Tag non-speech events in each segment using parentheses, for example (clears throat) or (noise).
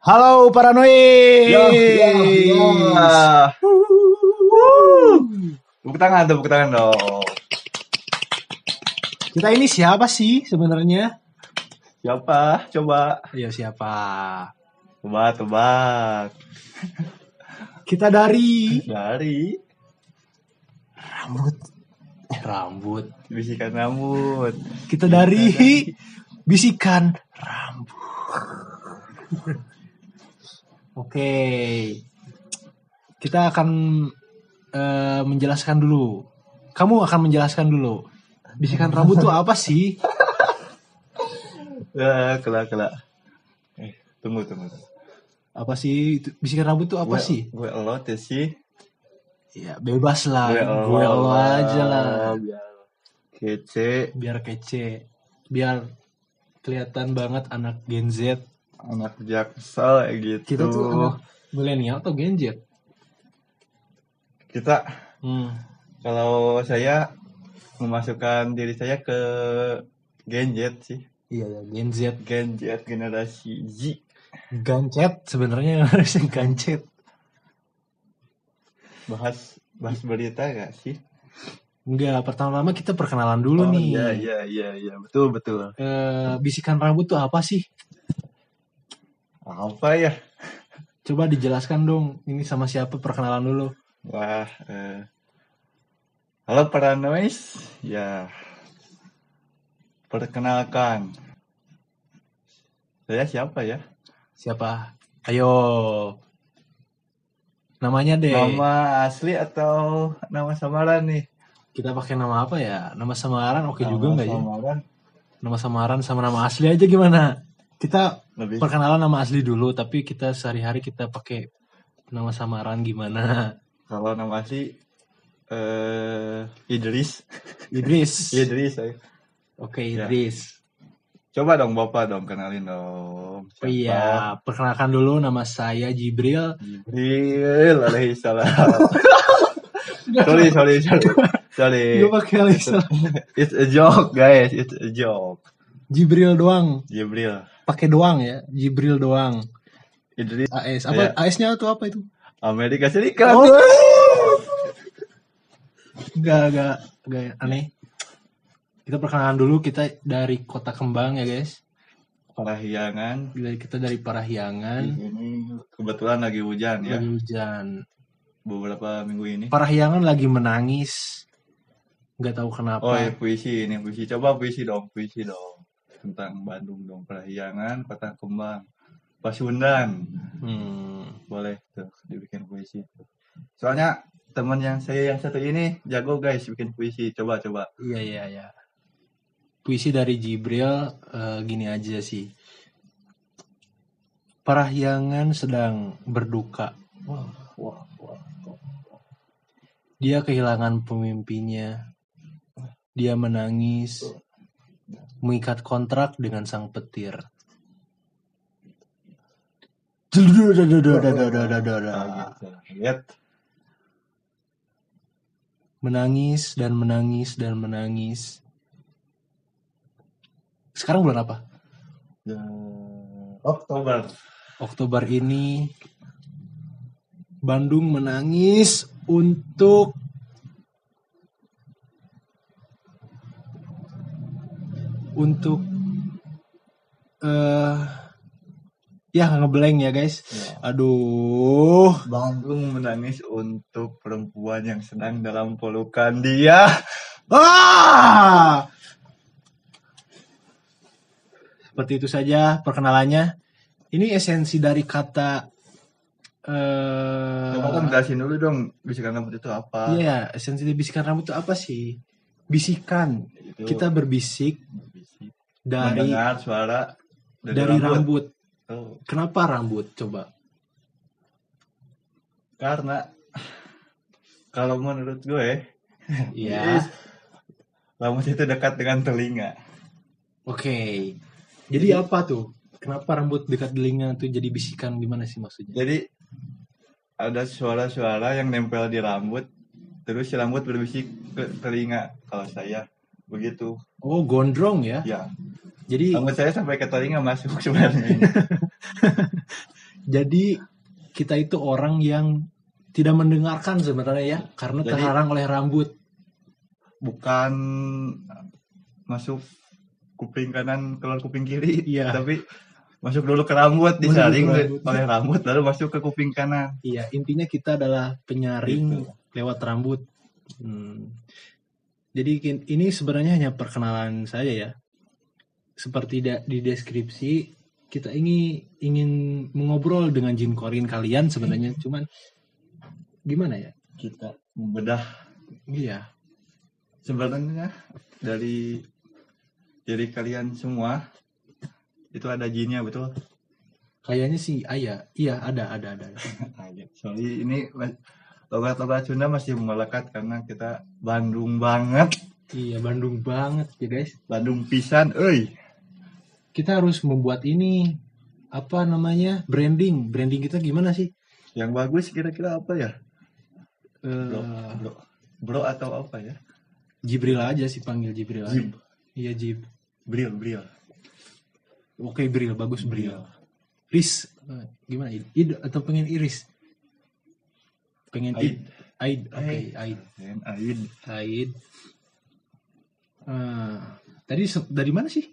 Halo paranoid. Ya, ya, ya. Tepuk tangan, tepuk tangan dong. Kita ini siapa sih sebenarnya? Siapa? Coba. Ayo siapa? Tebak, tebak. Kita dari Dari rambut. Eh, rambut. bisikan rambut. Kita dari bisikan rambut. Oke. Kita akan eh, menjelaskan dulu. Kamu akan menjelaskan dulu. Bisikan rambut tuh apa sih? Ya, (laughs) kelak, kelak. Eh, tunggu, tunggu. Apa sih? Bisikan rambut tuh apa Gue- sih? Gue elot ya sih. Ya bebas lah. Gue Gue aja lah. Biar kece, Biar kece. Biar kelihatan banget anak Gen Z. anak jaksel kayak gitu. Kita tuh anak milenial atau Gen Z? Kita, Hmm. kalau saya memasukkan diri saya ke Gen Z sih. Iya ya Gen Z. Gen Z generasi Z. Gancet sebenarnya harusnya gancet. Bahas bahas berita gak sih? Enggak, pertama-tama kita perkenalan dulu Oh, nih. Iya, iya, iya, iya. Betul, betul. Eh, bisikan rambut tuh apa sih? Apa ya? Coba dijelaskan dong. Ini sama siapa perkenalan dulu. Wah, eh. Halo para noise. Ya. Perkenalkan. Saya siapa ya? Siapa? Ayo. Namanya deh. Nama asli atau nama samaran nih? Kita pakai nama apa ya? Nama samaran oke Nama juga nggak ya? Samaran Nama samaran sama nama asli aja gimana? Kita lebih perkenalan nama asli dulu, tapi kita sehari-hari kita pakai nama samaran gimana? kalau nama asli eh Idris. Idris. (laughs) Idris. Oke, Ya. Idris. Coba dong Bapak dong kenalin dong. Oh iya, perkenalkan dulu nama saya Jibril. Jibril alaihissalam. (laughs) sorry, sorry, sorry. Sorry. Gue pakai Alexa. It's a joke, guys. It's a joke. Jibril doang, Jibril. Pakai doang ya, Jibril doang. Idris AS apa? Iya. AS-nya tuh apa itu? Amerika Serikat. Oh. Enggak, enggak, enggak aneh. Kita perkenalan dulu kita dari Kota Kembang ya, guys. Parahyangan. Dari kita dari Parahyangan. Ini kebetulan lagi hujan ya. Lagi hujan. Beberapa minggu ini. Parahyangan lagi menangis. Nggak tahu kenapa. Oh ya puisi ini puisi. Coba puisi dong, puisi dong. Tentang Bandung dong. Parahyangan, Kota Kembang. Pasundan. Hmm. Boleh tuh dibikin puisi. Soalnya teman yang saya yang satu ini jago guys bikin puisi. Coba coba. Iya, iya, iya. Puisi dari Jibril eh, gini aja sih. Parahyangan sedang berduka. Wah, wah, wah. Dia kehilangan pemimpinnya. Dia menangis. Mengikat kontrak dengan sang petir. Lihat. Menangis dan menangis dan menangis. Sekarang bulan apa? Ya, Oktober. Oktober ini Bandung menangis untuk untuk eh ya ngeblank ya guys. Ya. Aduh, Bandung menangis untuk perempuan yang sedang dalam pelukan dia. ah! Seperti itu saja perkenalannya. Ini esensi dari kata eh Coba kan jelasin dulu dong bisikan rambut itu apa. Iya, esensi dari bisikan rambut itu apa sih? Bisikan. Itu Kita berbisik bisik. Dari mendengar suara dari, dari rambut. Oh, Kenapa rambut? Coba. karena kalau menurut gue Iya. (laughs) rambut itu dekat dengan telinga. Oke. Jadi apa tuh? Kenapa rambut dekat telinga tuh jadi bisikan gimana sih maksudnya? Jadi ada suara-suara yang nempel di rambut, terus si rambut berbisik ke telinga. Kalau saya begitu, Oh, gondrong ya. ya Jadi rambut saya sampai ke telinga masuk (laughs) sebenarnya. (laughs) Jadi kita itu orang yang tidak mendengarkan sebenarnya ya karena Jadi- terhalang oleh rambut. bukan masuk kuping kanan keluar kuping kiri Iya. tapi masuk dulu ke rambut disaring rambut. oleh rambut lalu masuk ke kuping kanan Iya, intinya kita adalah penyaring Gitu. lewat rambut. Hmm. Jadi ini sebenarnya hanya perkenalan saja ya. Seperti di deskripsi kita ini ingin mengobrol dengan jin korin kalian sebenarnya, cuman gimana ya? kita membedah. Iya, sebenarnya dari diri kalian semua itu ada jinnya betul? Kayaknya sih ayah, iya. Ada ada ada. (laughs) soalnya ini logat-logat Sunda masih melekat karena kita Bandung banget Iya Bandung banget ya guys. Bandung pisan euy Kita harus membuat ini apa namanya branding, branding kita gimana sih? yang bagus kira-kira apa ya bro Eh, bro bro atau apa ya Jibril aja sih panggil Jibril. aja. Jib Iya Jib. Bril Bril Oke Bril, bagus Bril. Riz, eh, gimana? Id atau pengen Iris? Pengen Id. Aid, oke Aid. Dan Aid Aid. Eh, tadi dari mana sih?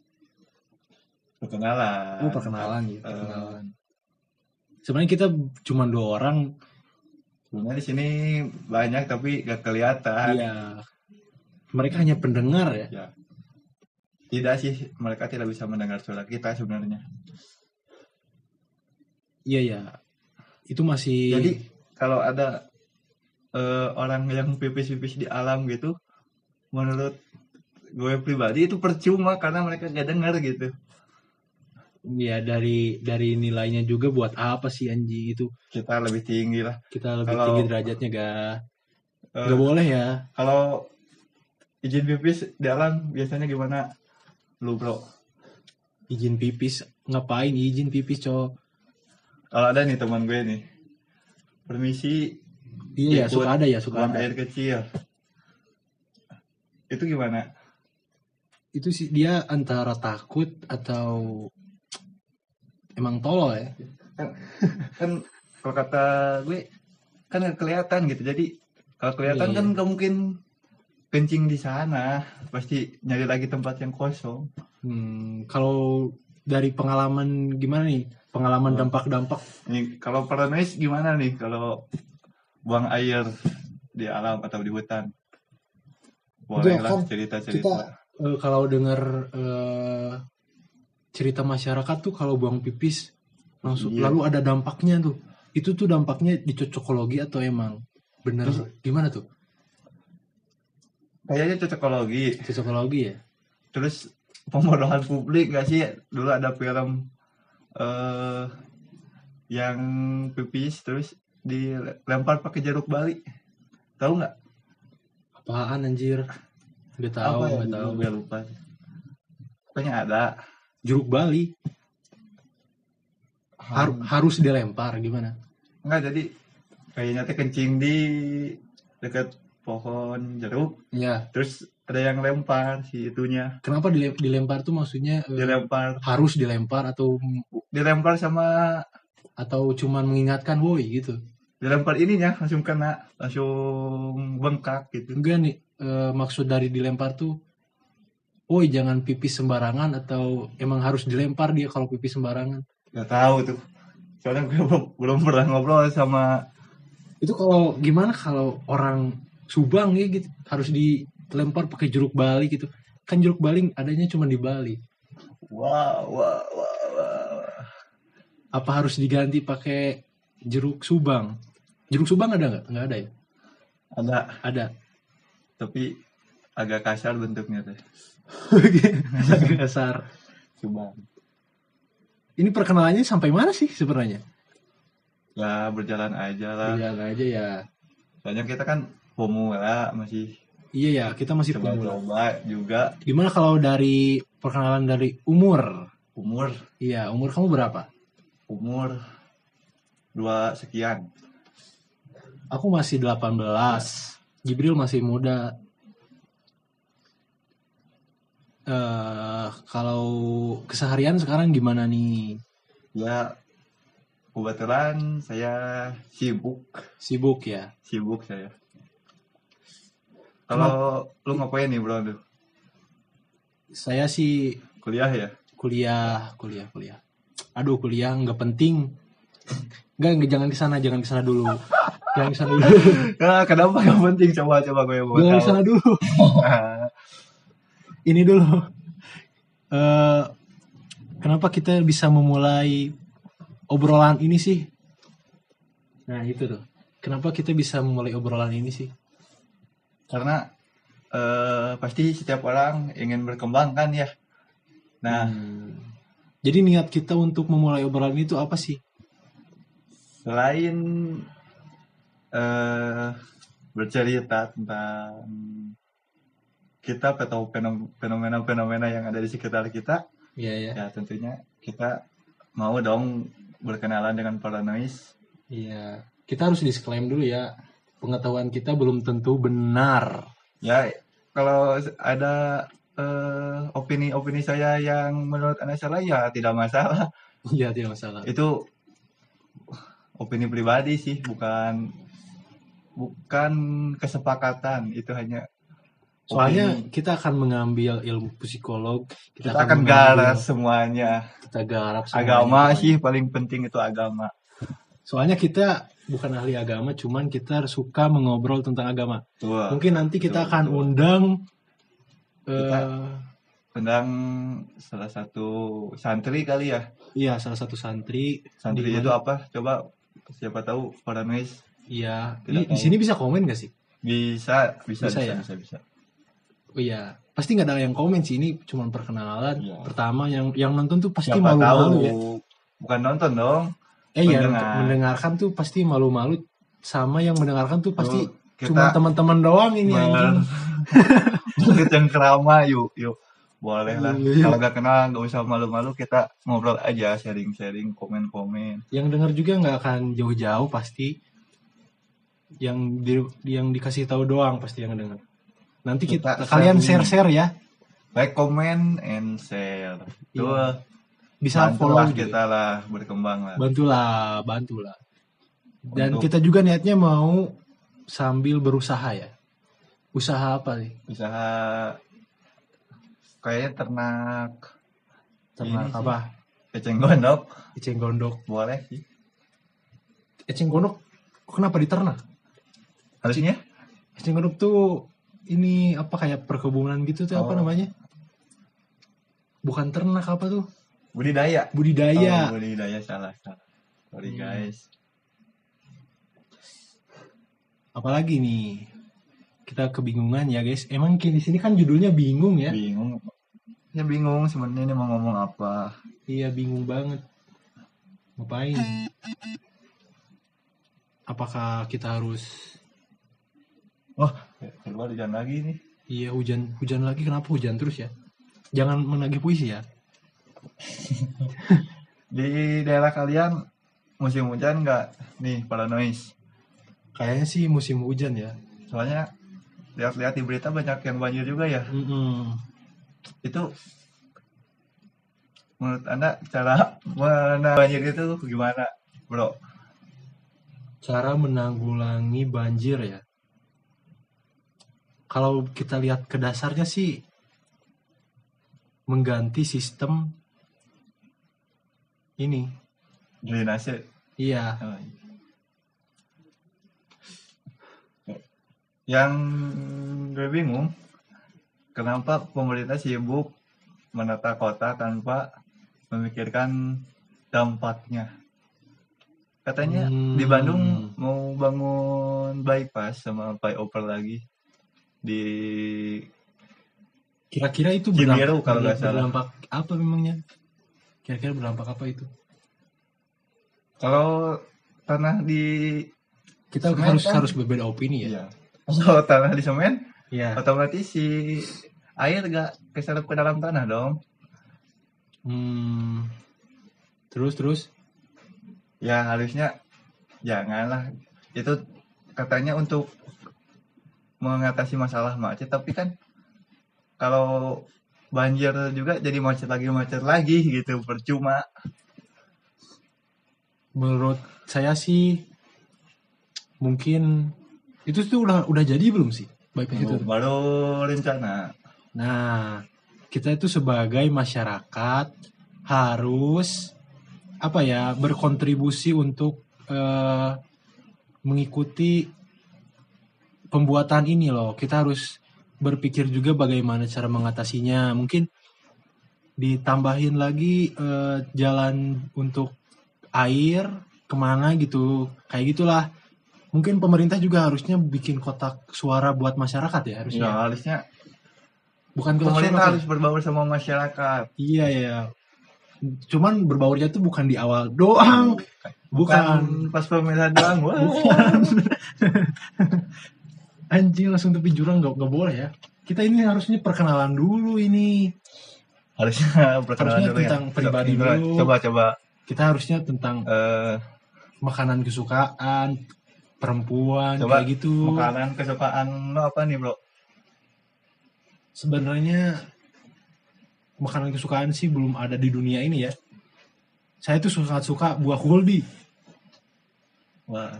perkenalan Oh perkenalan ya, Eh, perkenalan. Sebenarnya kita cuma dua orang. sebenarnya di sini banyak tapi gak kelihatan Iya. Mereka hanya pendengar ya. ya tidak sih mereka tidak bisa mendengar suara kita sebenarnya Iya ya. Itu masih. jadi kalau ada eh, orang yang pipis-pipis di alam gitu menurut gue pribadi itu percuma karena mereka gak dengar gitu. Ya dari dari nilainya juga buat apa sih anjing itu? Kita lebih tinggi lah. Kita lebih Kalau- tinggi derajatnya gak Eh, nggak boleh ya. kalau izin pipis di alam biasanya gimana? Lu bro? Izin pipis? Ngapain izin pipis cowok? Kalau ada nih teman gue nih permisi. Iya ya suka ada ya suka ada. air kecil. Itu gimana? Itu sih dia antara takut atau emang tolol ya? Kan kalau kata gue kan nggak kelihatan gitu. Jadi kalau kelihatan Iya, kan iya. nggak mungkin kencing di sana. Pasti nyari lagi tempat yang kosong. Hmm, kalau dari pengalaman gimana nih? Pengalaman Oh. dampak-dampak. Nih kalau paranoid gimana nih? Kalau buang air di alam atau di hutan? Boleh lah kan cerita kita cerita eh, kalau dengar eh, cerita masyarakat tuh kalau buang pipis langsung Iya. lalu ada dampaknya tuh. Itu tuh dampaknya di cocokologi atau emang bener? Terus- gimana tuh? Kayaknya cocokologi. Cocokologi ya? Terus pembodohan publik gak sih? Dulu ada film eh yang pipis terus dilempar pakai jeruk bali. Tahu nggak? Apaan anjir? Nggak tahu apa ya? nggak tahu. Gue lupa pokoknya ada. Jeruk Bali? Har- harus dilempar gimana? Nggak jadi kayaknya teh kencing di dekat pohon jeruk. Ya terus ada yang lempar si itunya. Kenapa dile- dilempar tuh maksudnya eh, dilempar. harus dilempar atau dilempar sama atau cuman mengingatkan woi gitu? Dilempar ininya langsung kena langsung bengkak gitu. Enggak nih eh, maksud dari dilempar tuh woi jangan pipis sembarangan atau emang harus dilempar dia kalau pipis sembarangan? Nggak tahu tuh. Soalnya gue belum, belum pernah ngobrol sama itu kalau gimana kalau orang Subang ya gitu harus dilempar pakai jeruk Bali gitu. Kan jeruk Bali adanya cuma di Bali. Wow wow wow, wow. apa harus diganti pakai jeruk Subang? Jeruk Subang ada nggak? Nggak ada ya? Ada. Ada. Tapi agak kasar bentuknya teh. Dasar coba ini perkenalannya sampai mana sih sebenarnya? Ya berjalan aja lah. Iya aja ya. Soalnya kita kan pemula masih iya ya kita masih pemula coba-coba juga. Gimana kalau dari perkenalan dari umur? Umur? Iya umur kamu berapa? Umur dua sekian. Aku masih 18 Jibril masih muda. Eh kalau keseharian sekarang gimana nih? Ya kebetulan saya sibuk, Sibuk ya. sibuk saya. Kalau lu ngapain nih bro? Saya sih Kuliah ya? kuliah, kuliah, kuliah. Aduh, kuliah nggak penting. Enggak, enggak jangan ke sana, jangan ke sana dulu. Jangan ke sana dulu. Nah, (laughs) kenapa gak penting? Coba coba gue mau Jangan ke sana dulu. (laughs) Ini dulu. Eh kenapa kita bisa memulai obrolan ini sih? Nah, itu tuh. Kenapa kita bisa memulai obrolan ini sih? Karena eh, pasti setiap orang ingin berkembang kan ya. Nah, Hmm. Jadi niat kita untuk memulai obrolan itu apa sih? selain eh bercerita tentang kita atau fenom- fenomena-fenomena yang ada di sekitar kita, Iya ya. ya tentunya kita mau dong berkenalan dengan para noise. Iya. Kita harus disclaim dulu ya. Pengetahuan kita belum tentu benar. Ya, kalau ada eh, opini-opini saya yang menurut anda salah ya tidak masalah. Iya, (laughs) tidak masalah. Itu opini pribadi sih, bukan bukan kesepakatan. Itu hanya Soalnya opini. kita akan mengambil ilmu psikolog, kita akan mengambil- garas semuanya. kita garap semuanya. Agama sih paling penting itu agama. Soalnya kita bukan ahli agama, cuman kita suka mengobrol tentang agama. Tuh, Mungkin nanti kita betul, akan betul. undang Kita- eh, tentang salah satu santri kali ya. iya salah satu santri. Santri itu apa? Coba siapa tahu para noise Iya. Di, di sini bisa komen gak sih? bisa bisa Bisa bisa ya? bisa, bisa. Oh iya. Pasti nggak ada yang komen sih. Ini cuma perkenalan. Iya. Pertama yang yang nonton tuh pasti malu-malu ya. bukan nonton dong. Eh ya mendengar. mendengarkan tuh pasti malu-malu. Sama yang mendengarkan tuh pasti Tuh, kita cuma teman-teman doang ini anjing. (laughs) cengkrama yuk yuk boleh lah Iya. kalau nggak kenal nggak usah malu-malu kita ngobrol aja sharing-sharing komen-komen yang dengar juga nggak akan jauh-jauh pasti yang di, yang dikasih tahu doang pasti yang dengar nanti kita, Kita kalian share-share ya like comment and share Iya. tuh bisa follow bantulah juga. kita lah berkembang lah. Bantulah bantulah. Dan Untuk- kita juga niatnya mau sambil berusaha ya. Usaha apa nih? Usaha kayaknya ternak ternak Ini sih. apa? Eceng gondok. Eceng gondok. Boleh sih. Eceng gondok kenapa diternak? Harusnya? Eceng gondok tuh ini apa kayak perkebunan gitu tuh apa Oh. namanya? Bukan ternak apa tuh budidaya. Budidaya. Oh, budidaya salah salah. Sorry Hmm. guys. Apalagi nih? Kita kebingungan ya guys. Emang di sini kan judulnya bingung ya? Bingung. Ya bingung sebenarnya ini mau ngomong apa. Iya bingung banget. Ngapain? Apakah kita harus oh keluar hujan lagi nih. Iya hujan hujan lagi. Kenapa hujan terus ya? Jangan menagih puisi ya (laughs) di daerah kalian musim hujan nggak nih para noise? Kayaknya sih musim hujan ya. Soalnya lihat-lihat di berita banyak yang banjir juga ya. Mm-mm. itu menurut anda cara (laughs) mana banjir itu gimana bro? Cara menanggulangi banjir ya. Kalau kita lihat ke dasarnya sih mengganti sistem ini drainase iya Oh, iya. yang gue bingung kenapa pemerintah sibuk menata kota tanpa memikirkan dampaknya katanya di Hmm. Bandung mau bangun bypass sama flyover lagi di kira-kira itu Cibiru berdampak, kalau nggak salah. berdampak apa memangnya kira-kira berdampak apa itu? Kalau tanah di kita Semen harus kan? harus berbeda opini ya. Iya. Kalau tanah di semen iya. otomatis si air gak keserap ke dalam tanah dong. Hmm. terus terus? Ya harusnya janganlah itu katanya untuk mengatasi masalah macet tapi kan kalau banjir juga jadi macet lagi macet lagi gitu percuma menurut saya sih mungkin itu tuh udah udah jadi belum sih bypass itu? baru rencana Nah, kita itu sebagai masyarakat harus apa ya berkontribusi untuk eh, mengikuti pembuatan ini loh. Kita harus berpikir juga bagaimana cara mengatasinya. Mungkin ditambahin lagi eh, jalan untuk air ke mana gitu, kayak gitulah. Mungkin pemerintah juga harusnya bikin kotak suara buat masyarakat ya harusnya. ya harusnya Bukan pemerintah harus berbaur sama masyarakat Iya ya. Cuman berbaurnya tuh bukan di awal doang. Bukan. pas pemilihan doang. (laughs) Bukan. (laughs) Anjing langsung tepi jurang nggak nggak boleh ya. Kita ini harusnya perkenalan dulu ini. harusnya perkenalan Harusnya dulu ya tentang pribadi coba, dulu. coba coba Kita harusnya tentang eh makanan kesukaan, perempuan Coba kayak gitu. makanan kesukaan lo apa nih bro Sebenarnya makanan kesukaan sih belum ada di dunia ini ya. Saya tuh suka suka buah kuldi. wah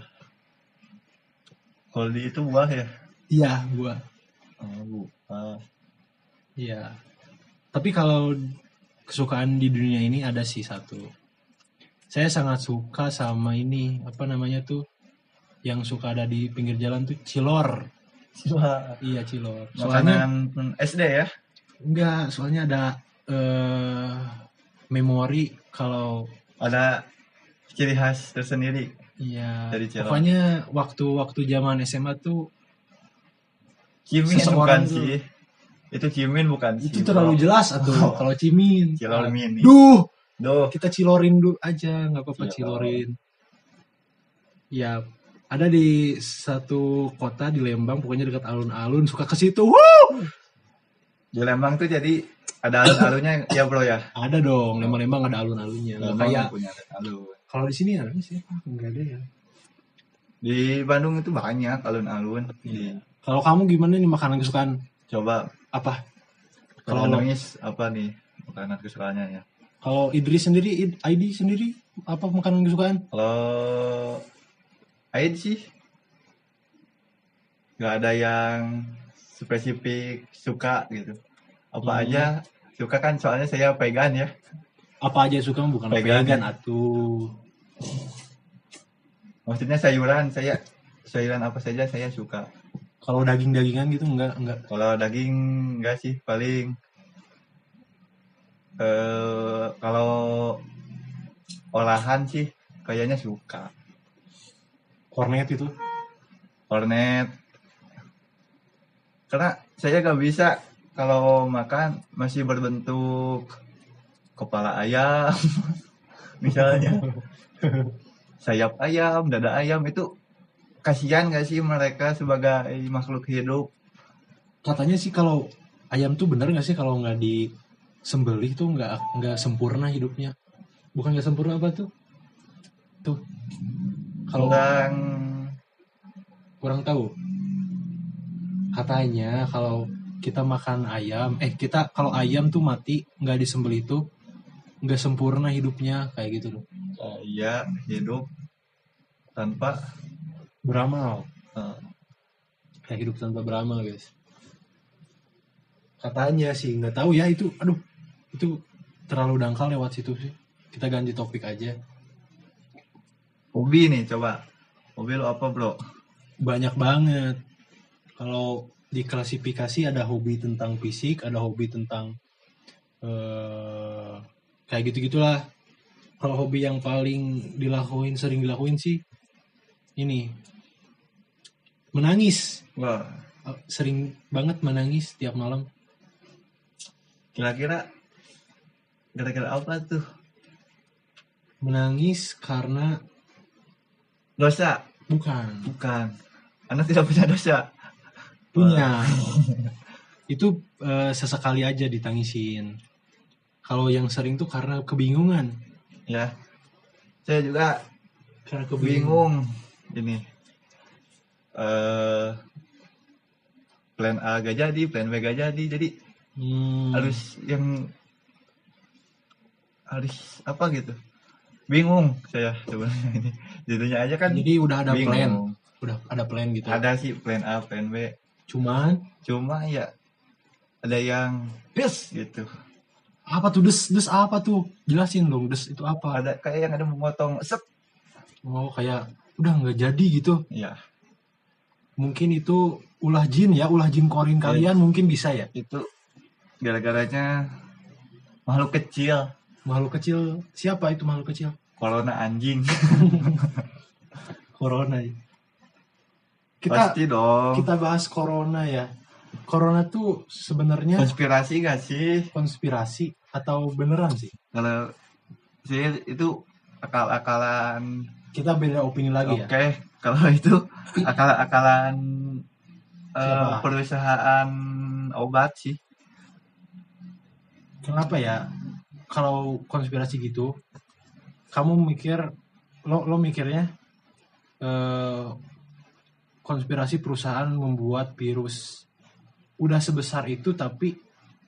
Holdi itu buah ya Iya, buah. oh, buah. Iya. Tapi kalau kesukaan di dunia ini ada sih satu. Saya sangat suka sama ini, apa namanya tuh? Yang suka ada di pinggir jalan tuh cilor. Wah, Iya, cilor. Soalnya makanan SD ya enggak, soalnya ada eh memori kalau ada ciri khas tersendiri iya. Dari cilor. pokoknya waktu-waktu zaman SMA tuh Cimin Seseorang bukan tuh- sih. Itu Cimin bukan itu sih, terlalu bro. jelas atau kalau cimin. Cilor mini Duh, Duh. Kita cilorin dulu aja nggak apa-apa Iya. cilorin. Ya ada di satu kota di Lembang pokoknya dekat alun-alun suka ke situ. Di Lembang tuh jadi ada alun-alunnya ya bro ya? Ada dong Lembang-Lembang ada alun-alunnya. Lembang kayak punya alun kalau di sini ada sih nggak ada ya. Di Bandung itu banyak alun-alun Iya. kalau kamu gimana nih makanan kesukaan? Coba. Apa? Kalau nangis apa nih makanan kesukaannya ya? Kalau Idris sendiri Id- ID sendiri apa makanan kesukaan? Kalau Aid sih nggak ada yang spesifik suka gitu. Apa Hmm. aja suka kan soalnya saya vegan ya apa aja suka bukan Vegan. vegan atuh. Maksudnya sayuran saya sayuran apa saja saya suka. Kalau daging-dagingan gitu enggak enggak. Kalau daging enggak sih paling eh kalau olahan sih kayaknya suka. Kornet itu? Kornet karena saya nggak bisa kalau makan masih berbentuk kepala ayam (laughs) misalnya. Sayap ayam dada ayam itu kasihan gak sih mereka sebagai makhluk hidup? Katanya sih kalau ayam tuh bener nggak sih kalau nggak disembelih tuh nggak nggak sempurna hidupnya? Bukan nggak sempurna apa tuh? Tuh. Kalau kurang. Kurang tahu. Katanya kalau kita makan ayam eh kita kalau ayam tuh mati nggak disembelih tuh nggak sempurna hidupnya kayak gitu loh. Saya hidup tanpa beramal. Eh, kayak hidup tanpa beramal guys. Katanya sih nggak tahu ya itu aduh itu terlalu dangkal lewat situ sih. Kita ganti topik aja. Hobi nih coba. Hobi lo apa bro? Banyak banget. Kalau diklasifikasi ada hobi tentang fisik ada hobi tentang eh kayak gitu gitulah kalau hobi yang paling dilakuin sering dilakuin sih ini. Menangis. Wah. Sering banget menangis tiap malam. Kira-kira gara-gara apa tuh? Menangis karena dosa? Bukan. Bukan. Anda tidak punya dosa? Punya. Itu eh, sesekali aja ditangisin kalau yang sering tuh karena kebingungan. Ya. Saya juga karena kebingungan. bingung ini. Eh plan A gak jadi plan B gak jadi jadi Hmm, harus yang harus apa gitu. Bingung saya sebenarnya ini. Jadinya aja kan Jadi udah ada bingung. plan, udah ada plan gitu. ada sih plan A plan B. Cuman cuma ya ada yang des gitu apa tuh des des apa tuh? Jelasin dong des itu apa? ada kayak yang ada memotong sep Oh kayak udah nggak jadi gitu. ya Mungkin itu ulah jin ya, ulah jin korin kalian mungkin bisa ya. itu gara-garanya makhluk kecil Makhluk kecil siapa itu makhluk kecil? corona anjing (laughs) Corona. ya. Kita pasti dong kita bahas corona ya. Corona tuh sebenarnya konspirasi gak sih konspirasi atau beneran sih? kalau saya itu akal-akalan Kita beda opini lagi oke ya. kalau (laughs) itu akal-akalan Siapa? perusahaan obat sih Kenapa ya? Kalau konspirasi gitu, kamu mikir lo lo mikirnya eh, konspirasi perusahaan membuat virus udah sebesar itu tapi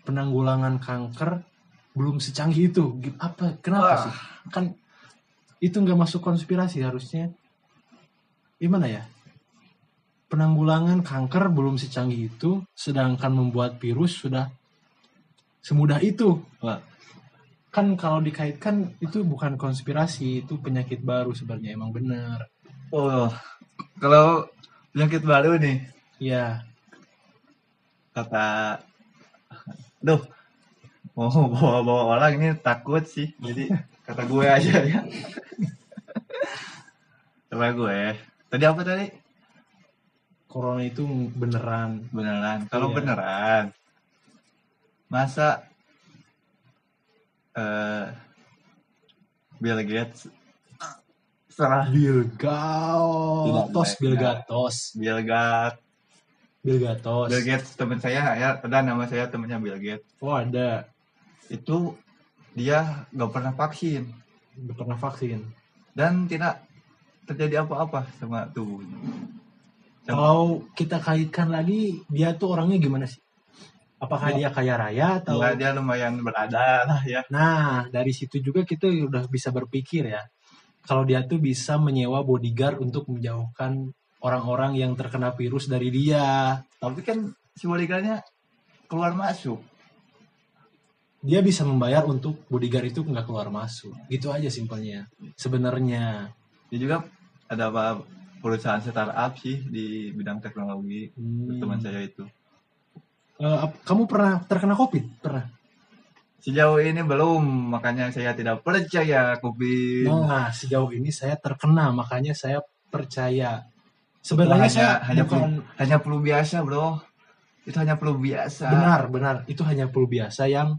penanggulangan kanker belum secanggih itu. Apa? Kenapa Wah. sih? Kan itu nggak masuk konspirasi harusnya. Gimana ya? Penanggulangan kanker belum secanggih itu, sedangkan membuat virus sudah semudah itu. Wah. Kan kalau dikaitkan itu bukan konspirasi, itu penyakit baru sebenarnya emang benar. oh kalau penyakit baru nih Ya, kata duh mau bawa bawa orang ini takut sih. Jadi kata gue aja ya. Kata gue. Tadi apa tadi? Corona itu beneran. beneran. Kalau Iya. beneran masa eh Bill Gates serah Bill Gatos. Bill Gatos, Bill Gates Bill Gatos. Bill Gates teman saya ya ada nama saya temannya Bill Gates Oh ada, itu dia nggak pernah vaksin udah pernah vaksin. dan tidak terjadi apa-apa sama tubuhnya. Sama- Kalau kita kaitkan lagi, dia tuh orangnya gimana sih? Apakah Oh. dia kaya raya atau? Ya, dia lumayan berada lah ya. Nah, dari situ juga kita udah bisa berpikir ya. Kalau dia tuh bisa menyewa bodyguard untuk menjauhkan orang-orang yang terkena virus dari dia. Tapi kan si bodyguardnya keluar masuk. Dia bisa membayar untuk bodyguard itu nggak keluar masuk. Gitu aja simpelnya. Sebenarnya. Dia juga ada apa perusahaan startup sih di bidang teknologi Hmm. teman saya itu. Eh, ap- kamu pernah terkena COVID? Pernah. Sejauh ini belum, makanya saya tidak percaya COVID. Nah, sejauh ini saya terkena, makanya saya percaya. Sebenarnya hanya- saya hanya bukan Hanya flu biasa, bro. Itu hanya flu biasa. benar, benar. Itu hanya flu biasa yang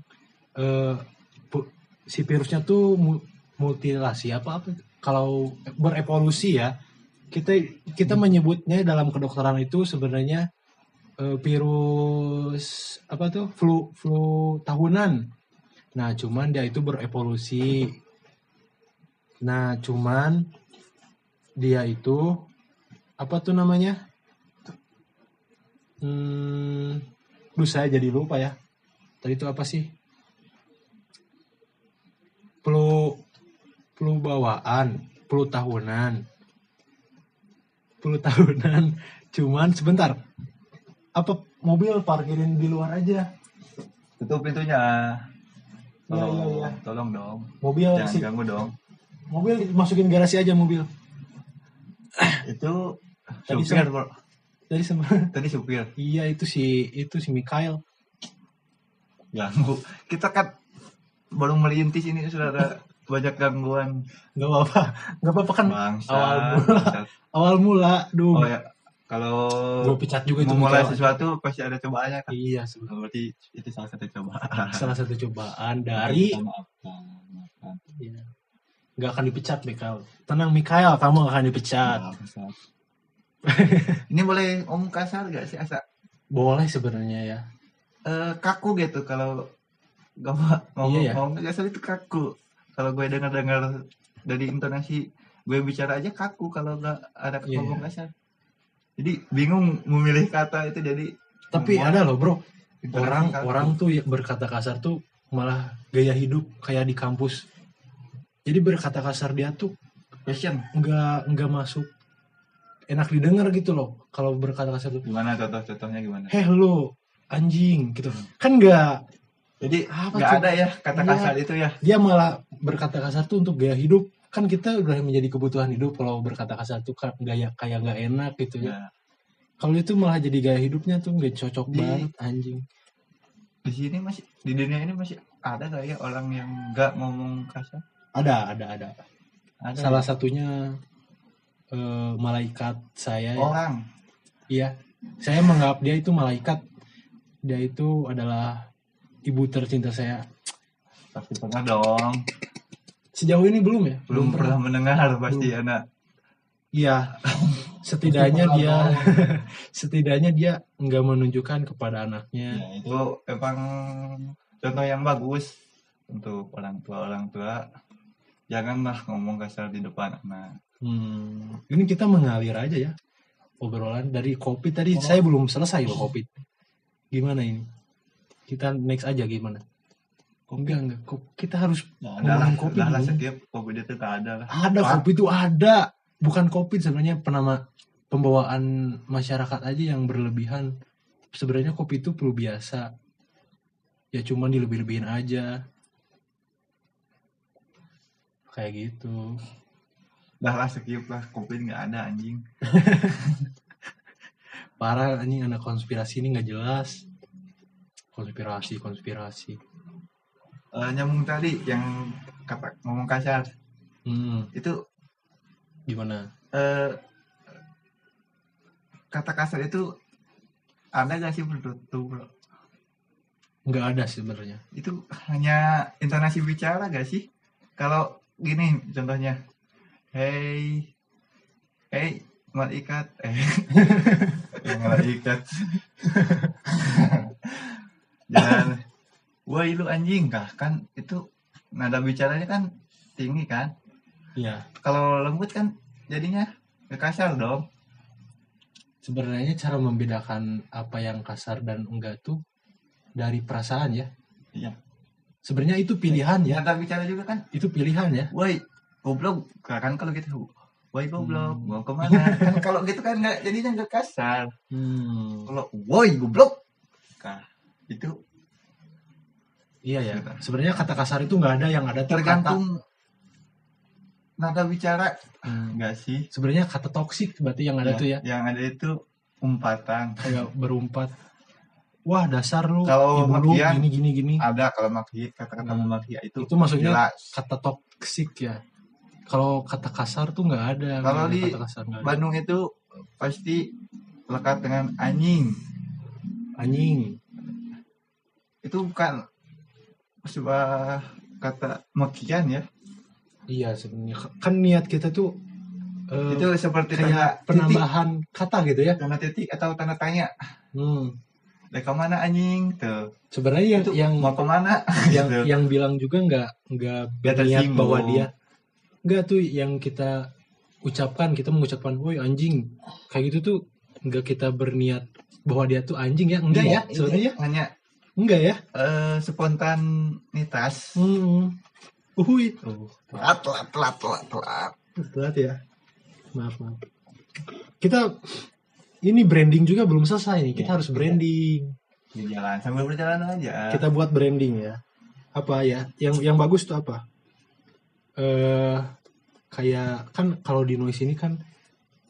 pu- si virusnya tuh mu- mutilasi apa apa? Kalau berevolusi ya, kita kita menyebutnya dalam kedokteran itu sebenarnya eh, virus apa tuh flu flu tahunan. Nah, cuman dia itu berevolusi. Nah, cuman dia itu apa tuh namanya? Hmm, Duh, saya jadi lupa ya. Tadi itu apa sih? Flu flu bawaan, flu tahunan. Flu tahunan. Cuman sebentar. Apa mobil parkirin di luar aja? Tutup pintunya. Iya, Tolong, iya, iya. tolong dong. Mobil Jangan si ganggu dong. mobil masukin garasi aja mobil. Itu Tadi supir, sem- bro. Tadi sama Tadi supir. Iya itu si itu si Mikael. Ganggu. Kita kan baru merintis ini sudah ada banyak gangguan. Gak apa-apa, gak apa-apa kan Bangsa. awal mula. awal mula. Duh, Oh ya, kalau gue pecat juga itu Mikael. sesuatu pasti ada cobaannya kan. Iya sebenarnya. Berarti itu salah satu cobaan. Salah satu cobaan dari Kita maafkan, maafkan. Iya. Nggak akan dipecat Mikael. Tenang Mikael, kamu nggak akan dipecat. Bangsa. (laughs) ini boleh om kasar gak sih asa Boleh sebenarnya ya. eh, kaku gitu kalau gak mau ngomong Iya ya. ngomong kasar itu kaku kalau gue dengar dengar dari intonasi gue bicara aja kaku kalau nggak ada Iya, ngomong kasar jadi bingung memilih kata itu jadi Tapi ada loh bro, orang kaku. orang tuh yang berkata kasar tuh malah gaya hidup kayak di kampus. jadi berkata kasar dia tuh Fashion. nggak nggak masuk enak didengar gitu loh kalau berkata kasar tuh Gimana contoh-contohnya gimana? heh lo anjing gitu kan nggak Jadi Apa nggak ada ya kata Iya. kasar itu ya. dia malah berkata kasar tuh untuk gaya hidup kan kita udah menjadi kebutuhan hidup kalau berkata kasar tuh kan gaya kayak nggak enak gitu ya Ya. kalau itu malah jadi gaya hidupnya tuh nggak cocok Di- banget anjing Di sini masih di dunia ini masih ada gak ya orang yang nggak ngomong kasar? ada ada ada Ada salah ya? satunya eh, malaikat saya ya. orang. Iya, saya menganggap dia itu malaikat. Dia itu adalah ibu tercinta saya. Pasti pernah dong. Sejauh ini belum ya? Belum pernah mendengar pasti anak. Iya. Setidaknya dia, (laughs) setidaknya dia nggak menunjukkan kepada anaknya. Ya, itu emang contoh yang bagus untuk orang tua orang tua. Janganlah ngomong kasar di depan anak. Hmm, ini kita mengalir aja ya obrolan dari kopi tadi. Saya belum selesai loh kopi. Gimana ini? Kita next aja gimana? Enggak enggak. Kok kita harus Ngomongin adalah, kopi dulu. setiap kopi itu tak ada lah. Ada kopi itu ada. Bukan kopi sebenarnya penama pembawaan masyarakat aja yang berlebihan. Sebenarnya kopi itu perlu biasa. Ya cuman dilebih-lebihin aja. Kayak gitu. Dah lah skip lah kopi nggak ada anjing. (laughs) Parah anjing anak konspirasi ini nggak jelas. Konspirasi, konspirasi. Eh, nyambung tadi yang kata ngomong kasar Hmm, itu gimana? eh kata kasar itu ada gak sih menurut lu, bro? Nggak ada sebenarnya. Itu hanya intonasi bicara gak sih? Kalau gini contohnya, hey, hey, malaikat, (laughs) eh, malaikat, (laughs) jangan, woi lu anjing, kah kan itu nada bicaranya kan tinggi kan? Iya. Kalau lembut kan jadinya kasar dong. Sebenarnya cara membedakan apa yang kasar dan enggak tuh dari perasaan ya. Iya. Sebenarnya itu pilihan ya. Nada bicara juga kan Itu pilihan ya. woi goblok kan kalau gitu woi goblok Hmm. mau ke mana kan (laughs) kalau gitu kan nggak jadinya nggak kasar Hmm. kalau woi goblok kah itu Iya ya. Gitu. Sebenarnya kata kasar itu nggak ada yang ada tuh kata. tergantung nada bicara Hmm. enggak sih Sebenarnya kata toksik berarti yang ada Ya, tuh ya yang ada itu umpatan kayak berumpat. Wah dasar lu, Kalau makian, gini gini gini. ada kalau maki kata-kata Hmm. memaki itu Itu maksudnya jelas kata toksik ya. Kalau kata kasar tuh nggak ada. Kalau di kata kasar ada. Bandung itu pasti lekat dengan anjing Anjing. itu bukan sebuah kata makian ya Iya sebenarnya kan niat kita tuh eh, itu seperti tanda kayak titik penambahan kata gitu ya. tanda titik atau tanda tanya Hmm. Dari ke mana anjing tuh Sebenarnya yang itu yang mau ke mana (laughs) yang Gitu. yang bilang juga nggak nggak berniat bahwa dia nggak tuh yang kita ucapkan kita mengucapkan woi anjing. Kayak gitu tuh nggak kita berniat bahwa dia tuh anjing ya? Enggak Iya, ya itu sebenarnya? hanya enggak ya? Eh, spontanitas. Hmm. uhui oh, telat telat telat telat telat. Telat ya? Maaf maaf. Kita ini branding juga belum selesai nih. Kita Iya, harus iya. branding. Di jalan sambil berjalan aja. Kita buat branding ya. Apa ya? Yang yang bagus tuh apa eh kayak kan kalau di noise ini kan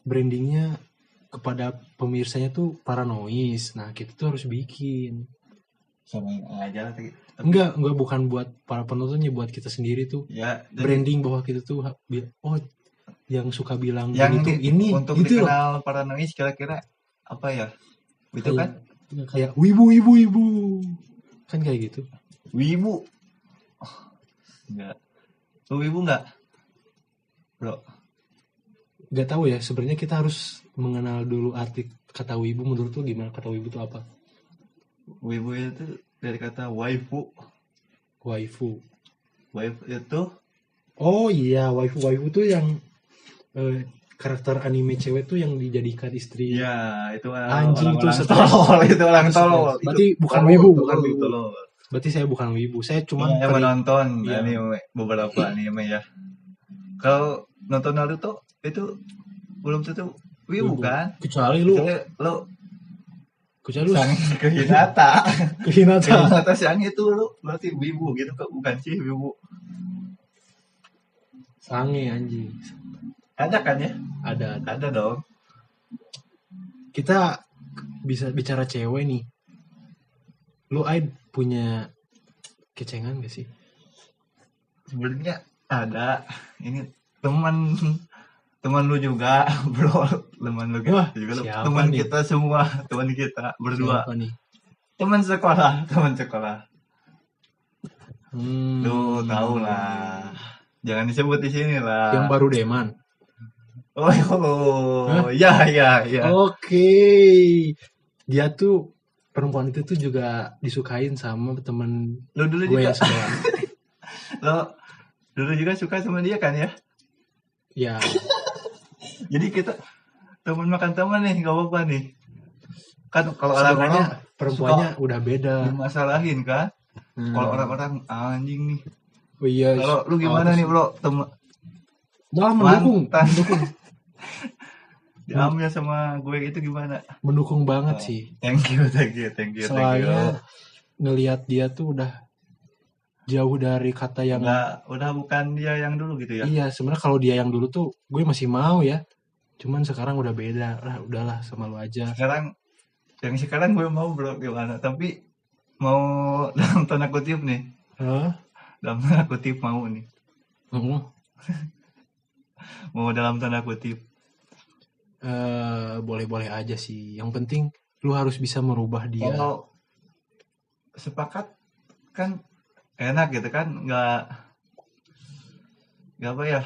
brandingnya kepada pemirsanya tuh para noise nah kita tuh harus bikin. Samain aja lah tapi- enggak enggak bukan buat para penontonnya buat kita sendiri tuh. Ya jadi branding bahwa kita tuh oh yang suka bilang yang di- ini untuk gitu loh. dikenal para noise kira-kira apa ya? Itu kayak, kan? kayak wibu wibu wibu. Kan kayak gitu. Wibu. Oh, enggak lu wibu enggak bro. Nggak tahu ya sebenarnya kita harus mengenal dulu arti kata wibu. Menurut lu gimana kata wibu itu apa? Wibu itu dari kata waifu. Waifu. Waifu itu? Oh iya waifu. Waifu tuh yang eh, karakter anime cewek tuh yang dijadikan istri. Ya itu Anjing tuh orang setelah- tolol. (laughs) Itu orang tolol. berarti Itu bukan wibu bukan wibu. tolol. Berarti saya bukan wibu saya cuma Cuma yang menonton Iya. anime beberapa anime ya. Kalau nonton Naruto itu belum tentu wibu Wibu. kan? kecuali lu Kecuali lo kecuali lu sang ke (laughs) Hinata. ke Hinata Hinata itu lu berarti wibu gitu bukan sih wibu. sange anjing Ada kan ya? ada ada Ada dong. kita bisa bicara cewek nih lu Aid punya kecengan gak sih Sebenarnya ada. Ini teman teman lu juga, (laughs) bro. Teman lu Wah, juga teman nih? kita semua, teman kita berdua. Siapa nih Teman sekolah, (laughs) teman sekolah. Hmm, Lu tahu lah. Jangan disebut di sini lah. yang baru deman Oh, oh, (laughs) ya, ya, ya. Oke, dia tuh perempuan itu tuh juga disukain sama temen Lu dulu gue juga, yang lo (laughs) dulu juga suka sama dia kan ya? ya, Jadi kita teman makan teman nih, gak apa-apa nih. Kan kalau orang-orang perempuannya udah beda. dimasalahin kan? Hmm. Kalau orang-orang anjing nih. oh iya, Kalau lu gimana apa nih bro? Temen Malah mendukung, Mantan. mendukung, (laughs) diambil sama gue itu gimana? mendukung banget Oh. sih. Thank you, thank you, thank you, thank you. Soalnya ngelihat dia tuh udah jauh dari kata yang Udah, udah bukan dia yang dulu gitu ya? iya sebenarnya kalau dia yang dulu tuh gue masih mau ya cuman sekarang udah beda lah udahlah sama lu aja sekarang yang sekarang gue mau bro gimana tapi mau (laughs) dalam tanda kutip nih Hah? dalam tanda kutip mau nih Hmm. (laughs) mau dalam tanda kutip Eh, boleh-boleh aja sih. Yang penting lu harus bisa merubah dia. Kalau sepakat kan enak gitu kan? Nggak nggak apa ya?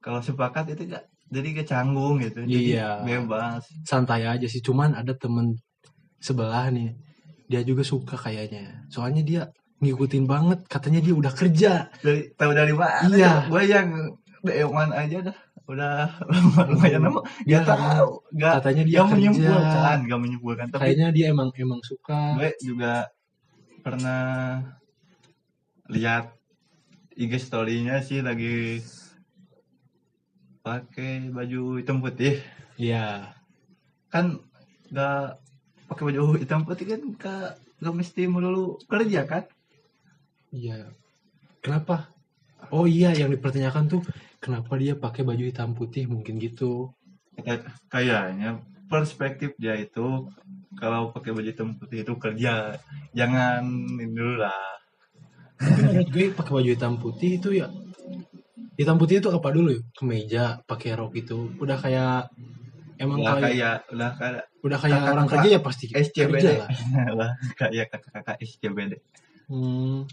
Kalau sepakat itu gak jadi gak canggung gitu. Jadi Iya. bebas. Santai aja sih. Cuman ada temen sebelah nih dia juga suka kayaknya. Soalnya dia ngikutin banget. Katanya dia udah kerja. Dari tahu dari mana? Iya. gue yang DM-an aja dah udah (laughs) lumayan lama. Dia gak tahu. gak katanya dia gak menyimpulkan gak menyimpulkan tapi kayaknya dia emang emang suka. gue juga pernah lihat IG story-nya sih lagi pakai baju hitam putih. Iya. Kan gak pakai baju hitam putih kan gak, gak mesti melulu kerja kan? Iya. Kenapa? Oh iya yang dipertanyakan tuh kenapa dia pakai baju hitam putih mungkin gitu. Kayak- kayaknya perspektif dia itu kalau pakai baju hitam putih itu kerja. Jangan ini dulu lah. Menurut gue pakai baju hitam putih itu ya hitam putih itu apa dulu ya kemeja pakai rok itu udah kayak emang udah kayak kayak udah kayak udah kayak kakak- orang kerja ya pasti SCBD kerja lah. (laughs) Kayak kakak-kakak SCBD Hmm.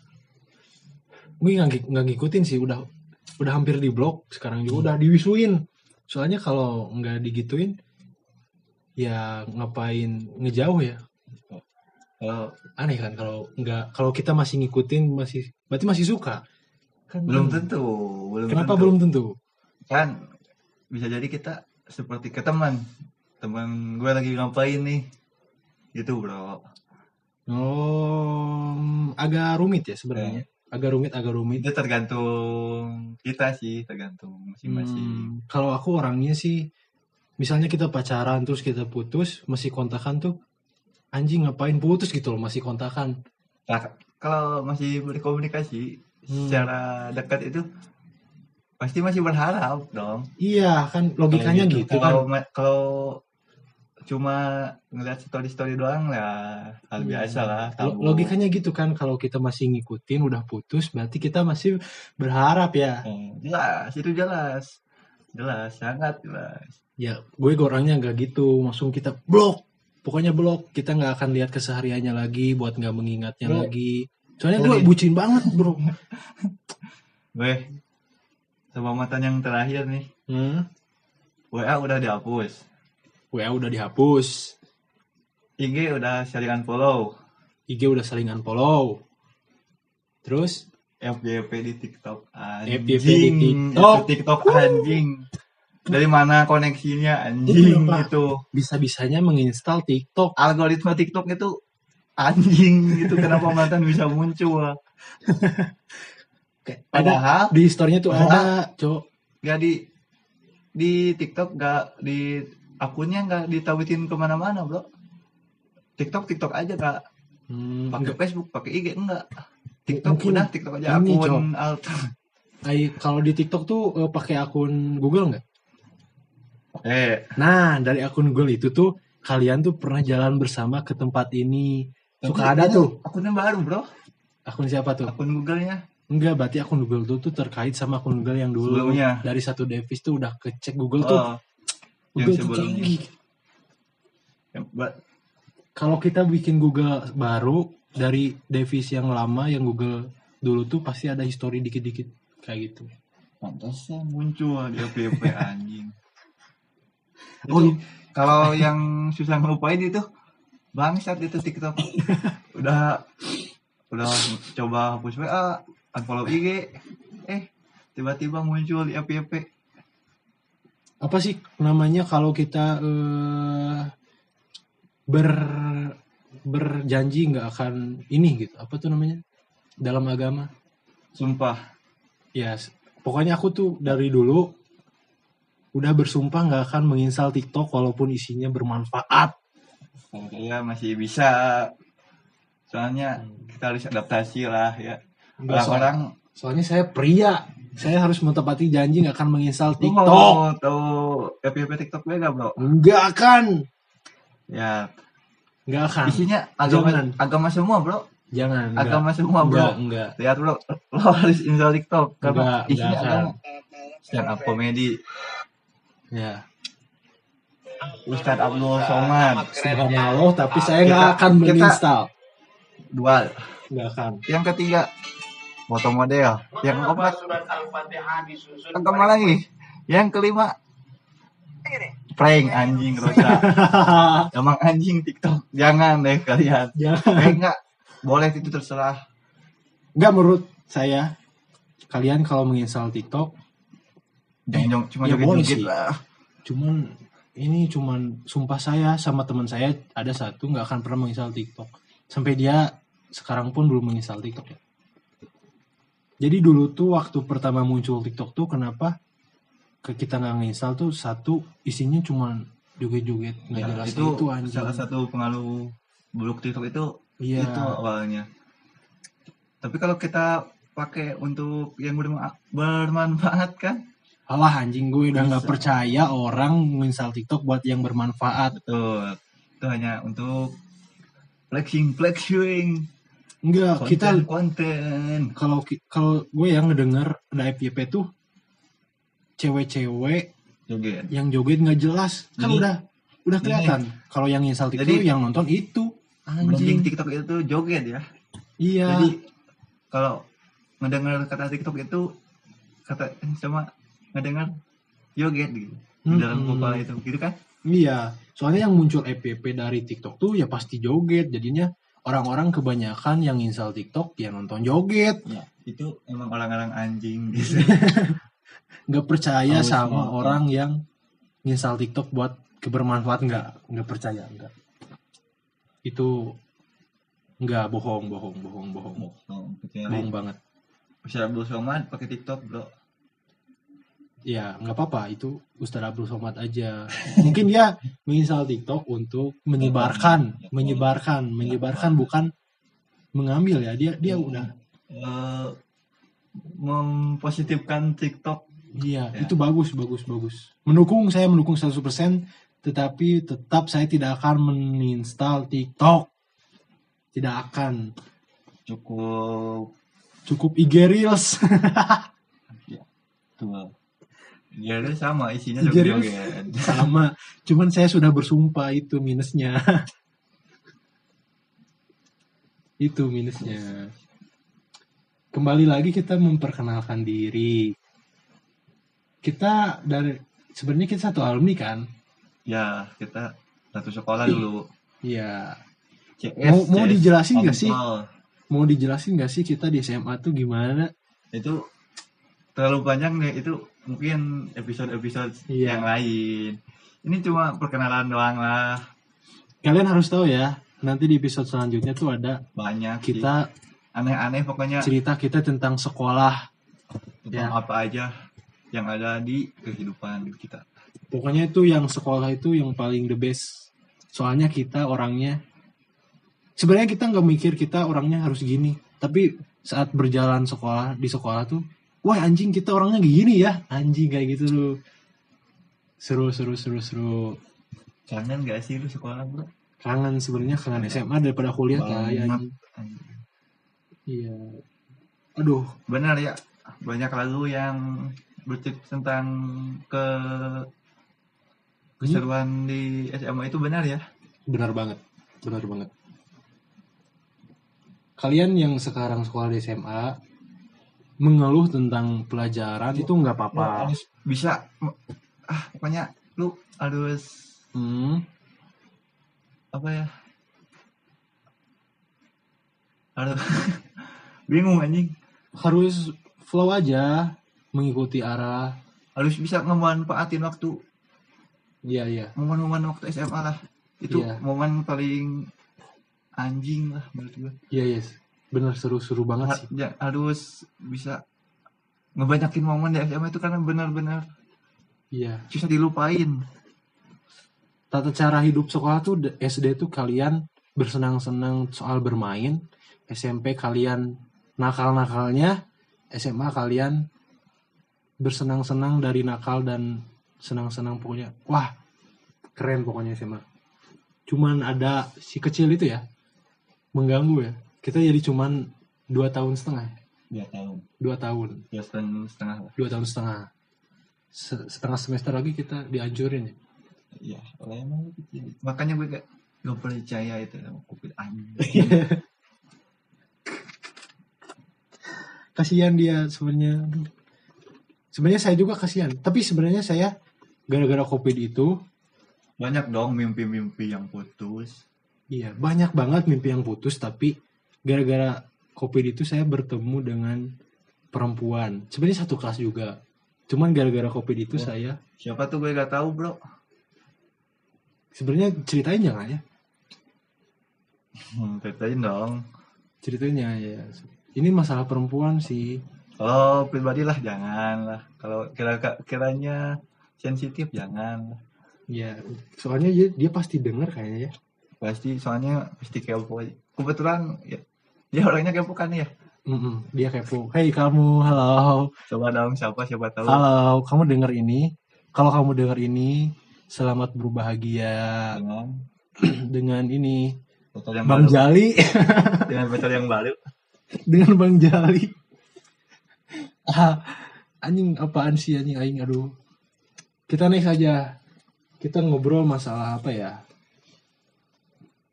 Gue nggak ngikutin sih, udah udah hampir di blok sekarang juga udah diwisuin. Soalnya kalau nggak digituin, ya ngapain ngejauh ya? kalau Aneh kan kalau nggak kalau kita masih ngikutin masih berarti masih suka. Kan belum tentu belum Kenapa tentu. belum tentu? kan bisa jadi kita seperti ke teman teman gue lagi ngapain nih gitu bro Oh, agak rumit ya sebenarnya. Agak rumit, agak rumit. itu tergantung kita sih tergantung masing-masing Hmm, kalau aku orangnya sih, misalnya kita pacaran terus kita putus, masih kontakan tuh, anjing ngapain putus gitu loh, masih kontakan. Nah, kalau masih berkomunikasi Hmm. secara dekat itu pasti masih berharap dong Iya kan logikanya gitu, kalau kan. kalau cuma ngeliat story story doang lah hal Hmm. biasa lah Lo- tabu. Logikanya gitu kan kalau kita masih ngikutin udah putus berarti kita masih berharap ya. Hmm, jelas itu jelas jelas sangat jelas Ya gue orangnya nggak gitu, langsung kita blok. Pokoknya blok, kita nggak akan lihat kesehariannya lagi buat nggak mengingatnya Bro. lagi. Soalnya gue Jadi- bucin banget bro. (laughs) gue sama mantan yang terakhir nih Hmm? WA udah dihapus WA udah dihapus, IG udah saling unfollow IG udah saling unfollow. Terus FYP di TikTok anjing di TikTok. Itu TikTok anjing dari mana koneksinya Itu anjing kenapa? gitu bisa-bisanya menginstal TikTok. algoritma TikTok itu anjing itu kenapa (laughs) mantan bisa muncul ada padahal di historinya tuh ada, Cok. nggak di di TikTok nggak di akunnya nggak ditawitin ke mana-mana bro TikTok TikTok aja kak Hmm, pakai. Facebook pakai IG enggak TikTok Mungkin udah TikTok aja ini, akun alt kalau di TikTok tuh eh, pakai akun Google nggak? eh Nah, dari akun Google itu tuh kalian tuh pernah jalan bersama ke tempat ini. Suka tapi ada ini tuh. akunnya baru bro Akun siapa tuh? akun Google-nya Enggak, berarti akun Google tuh, tuh terkait sama akun Google yang dulu. Sebelumnya. Dari satu device tuh udah kecek Google tuh. Yang Google sebelumnya. canggih. yang ba- Kalau kita bikin Google baru dari device yang lama yang Google dulu tuh pasti ada history dikit-dikit kayak gitu. pantasnya muncul di FYP (laughs) anjing Oh, itu kalau yang susah ngelupain itu bangsat itu TikTok (laughs) udah udah coba hapus WA unfollow IG eh tiba-tiba muncul di FYP apa sih namanya kalau kita eh, ber berjanji nggak akan ini gitu. Apa tuh namanya? Dalam agama. Sumpah. Ya s- pokoknya aku tuh dari dulu udah bersumpah nggak akan menginstal TikTok walaupun isinya bermanfaat. Saya masih bisa. Soalnya kita harus adaptasi lah ya. Orang-orang soalnya saya pria saya harus menepati janji nggak akan menginstal TikTok. mau tahu FYP TikTok gue gak bro? Nggak akan. Ya. Nggak akan. Isinya agama Jangan. agama semua bro. Jangan agama semua bro. Nggak nggak. Lihat bro. (laughs) Lo harus install TikTok. Karena Enggak, isinya enggak agama. Stand up komedi. Ya. Ustadz Abdul Somad subhanallah tapi saya nggak akan menginstal. dua. Nggak akan. Yang ketiga foto model. Yang keempat. agama lagi. Yang kelima. Prank anjing rosa (laughs) emang anjing TikTok. Jangan deh kalian. Jangan. Eh enggak. Boleh itu terserah. Nggak menurut saya kalian kalau menginstal TikTok jangan cuma ya boleh sih. lah. Cuman ini cuman sumpah saya sama teman saya ada satu nggak akan pernah menginstal TikTok. Sampai dia sekarang pun belum menginstal TikTok ya jadi dulu tuh waktu pertama muncul TikTok tuh kenapa ke kita nggak nginstal tuh satu isinya cuman joget-joget nggak Ya, jelas itu, itu anjing. salah satu pengaruh buruk TikTok itu iya. itu awalnya. Tapi kalau kita pakai untuk yang berma- bermanfaat kan? Alah anjing gue udah nggak percaya orang menginstal TikTok buat yang bermanfaat. Betul. Itu hanya untuk flexing flexing enggak konten. kita konten. Kalau kalau gue yang ngedenger ada FYP tuh cewek-cewek joget. yang joget nggak jelas. Kan Jadi- udah udah kelihatan. Kalau yang install TikTok Jadi- yang nonton itu. Anjing. TikTok itu joget ya. Iya. Jadi kalau ngedengar kata TikTok itu kata sama ngedengar joget gitu. Di dalam kepala itu gitu kan? Iya. Soalnya yang muncul FYP dari TikTok tuh ya pasti joget jadinya orang-orang kebanyakan yang install TikTok ya nonton joget. Ya itu emang orang-orang anjing (laughs) gitu. Nggak percaya Harus sama nonton. orang yang install TikTok buat kebermanfaat nggak nggak percaya nggak. Itu nggak bohong bohong bohong bohong. Oh, kecuali bohong banget. Abdul Somad pakai TikTok bro ya nggak apa-apa. Itu Ustadz Abdul Somad aja. (laughs) Mungkin dia menginstal TikTok untuk menyebarkan menyebarkan menyebarkan bukan mengambil ya. Dia dia udah Eh, mempositifkan TikTok. Iya Ya. itu bagus bagus bagus. Mendukung saya mendukung 100% tetapi tetap saya tidak akan menginstal TikTok. Tidak akan. Cukup. Cukup IG Reels. Tuh (laughs) ya dia sama isinya juga Reels joget sama. Cuman saya sudah bersumpah itu minusnya. (laughs) Itu minusnya. Kembali lagi kita memperkenalkan diri. Kita dari sebenarnya kita satu alumni kan? Ya kita satu sekolah dulu. Ya CS Mau- mau dijelasin nggak sih? Mau dijelasin gak sih kita di SMA tuh gimana? Itu terlalu panjang deh itu mungkin episode-episode Iya. yang lain. Ini cuma perkenalan doang lah. Kalian harus tahu ya nanti di episode selanjutnya tuh ada banyak kita aneh-aneh pokoknya. cerita kita tentang sekolah. Tentang ya. apa aja yang ada di kehidupan kita. Pokoknya itu yang sekolah itu yang paling the best. Soalnya kita orangnya sebenarnya kita nggak mikir kita orangnya harus gini. Tapi saat berjalan sekolah di sekolah tuh wah anjing kita orangnya gini ya. Anjing kayak gitu loh seru seru seru seru. Kangen gak sih lu sekolah bro? Kangen sebenarnya kangen SMA daripada kuliah kayak anjing. iya. Aduh. Benar ya. Banyak lagu yang bercerita tentang ke keseruan di SMA itu benar ya? Benar banget benar banget. Kalian yang sekarang sekolah di SMA mengeluh tentang pelajaran. Itu nggak apa-apa. Harus bisa ah pokoknya lu harus hmm, apa ya harus (laughs) bingung anjing. Harus flow aja mengikuti arah. Harus bisa ngemanfaatin waktu. Iya iya. Momen-momen waktu SMA lah. Itu Iya. momen paling anjing lah menurut gue iya yes benar seru-seru banget Ha- sih. ja- harus bisa ngebanyakin momen di SMA itu karena benar-benar iya. susah dilupain. Tata cara hidup sekolah tuh SD tuh kalian bersenang-senang soal bermain SMP kalian nakal-nakalnya SMA kalian bersenang-senang dari nakal dan senang-senang pokoknya. Wah keren pokoknya SMA cuman ada si kecil itu ya mengganggu ya kita jadi cuman dua tahun setengah. Dua tahun. Dua tahun. Dua tahun setengah lah. Dua tahun setengah. Se- setengah semester lagi kita dianjurin ya? Iya emang lu kecil. Makanya gue gak gak percaya itu sama covid anjing. (laughs) Kasihan dia sebenarnya. Sebenarnya saya juga kasihan. Tapi sebenarnya saya gara-gara covid itu banyak dong mimpi-mimpi yang putus. iya banyak banget mimpi yang putus tapi gara-gara covid itu saya bertemu dengan perempuan. Sebenarnya satu kelas juga. Cuman gara-gara covid itu Oh. saya siapa tuh gue gak tahu bro? Sebenarnya ceritain jangan ya? Hmm, ceritain dong. Ceritanya ya ini masalah perempuan sih. Kalau pribadi lah jangan lah. Kalau kira kiranya sensitif jangan ya soalnya dia, dia pasti denger kayaknya ya. Pasti soalnya pasti kepo. Kebetulan ya dia orangnya kepo kan ya Mm-mm, dia kepo hey kamu halo coba dong siapa siapa tahu Halo, kamu dengar ini? Kalau kamu dengar ini, selamat berbahagia dengan (clears throat) dengan ini yang Bang baru Jali, (laughs) dengan botol yang baru dengan Bang Jali. Ah, anjing apaan sih anjing aing aduh. Kita next aja. Kita ngobrol masalah apa ya?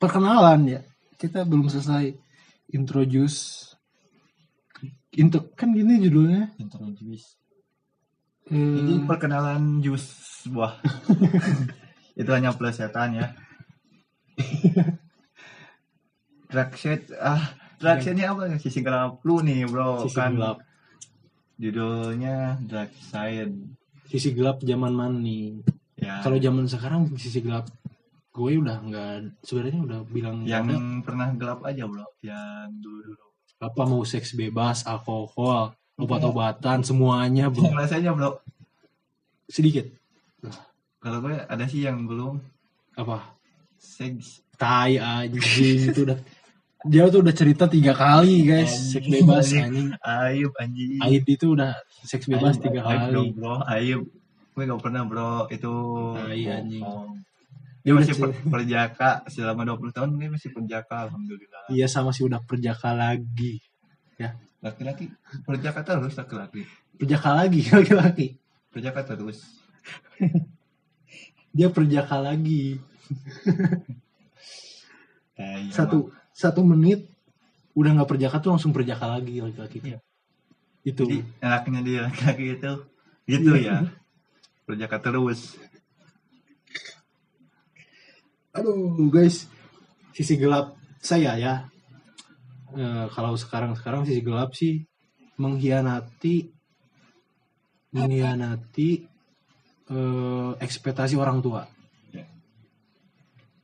Perkenalan ya. Kita belum selesai introduce. Intro, kan gini judulnya. introduce. Eh, ini perkenalan jus buah. (laughs) Itu hanya plesetan ya. Dragset ah Dragsetnya apa sisi gelap lu nih bro sisi kan. Gelap. judulnya Dark Side Sisi gelap zaman mana nih? ya. Kalau zaman sekarang sisi gelap gue udah nggak sebenarnya udah bilang yang ada. pernah gelap aja bro yang dulu dulu apa mau seks bebas alkohol obat-obatan semuanya bro. Yang rasanya bro? Sedikit. Kalau gue ada sih yang belum. Apa? Seks. Tai anjing itu udah. Dia tuh udah cerita tiga kali guys seks bebas anjing. Aib anjing. Aib itu udah seks bebas Aib, tiga aib dong, kali. Bro. Aib. Gue gak pernah bro. Itu Tai, anjing. bohong. Dia dia masih per- perjaka selama 20 tahun dia masih perjaka alhamdulillah. Iya sama sih udah perjaka lagi. Laki-laki perjaka terus laki-laki. Perjaka lagi (laughs) laki-laki. Perjaka terus. Dia perjaka lagi. Tai, (laughs) satu satu menit udah nggak perjaka tuh langsung perjaka lagi laki-laki Iya. itu. Jadi enaknya dia laki-laki itu gitu ya. Perjaka terus aduh guys sisi gelap saya ya Eh, kalau sekarang sekarang sisi gelap sih mengkhianati mengkhianati eh, ekspektasi orang tua Ya.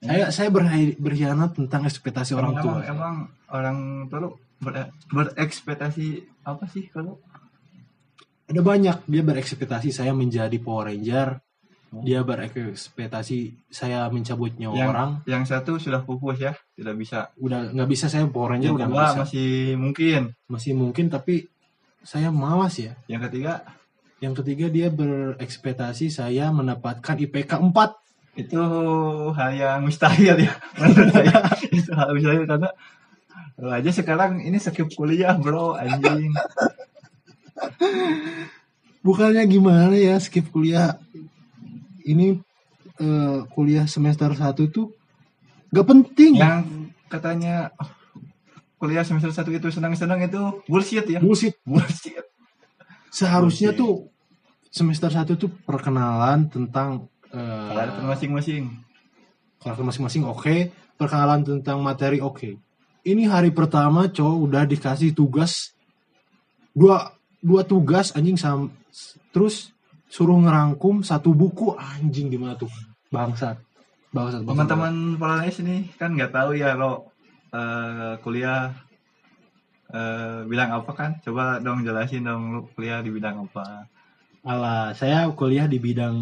Saya saya berkhianat tentang ekspektasi orang emang, tua. emang, emang orang tua lu ber- berekspektasi apa sih kalau Ada banyak dia berekspektasi saya menjadi Power Ranger. Oh. Dia berekspektasi saya mencabut nyawa yang orang. yang satu sudah pupus ya tidak bisa Udah nggak bisa saya Power Ranger yang udah nggak bisa. masih mungkin Masih mungkin tapi saya malas ya. yang ketiga Yang ketiga dia berekspektasi saya mendapatkan IPK 4. itu hal yang mustahil ya (laughs) menurut saya itu hal mustahil karena lu aja sekarang ini skip kuliah bro anjing (laughs) Bukannya gimana ya skip kuliah. Ini eh, kuliah semester 1 tuh gak penting. yang katanya oh, kuliah semester satu itu senang-senang itu bullshit ya Bullshit. bullshit Seharusnya Bullshit. tuh semester 1 tuh perkenalan tentang eh, karakter masing-masing karakter masing-masing oke, perkenalan tentang materi oke. Ini hari pertama cowok udah dikasih tugas dua dua tugas anjing sam terus suruh ngerangkum satu buku anjing gimana tuh bangsat bangsat teman-teman Polones ini kan nggak tahu ya lo eh, kuliah eh, bilang apa kan coba dong jelasin dong lu kuliah di bidang apa Alah, saya kuliah di bidang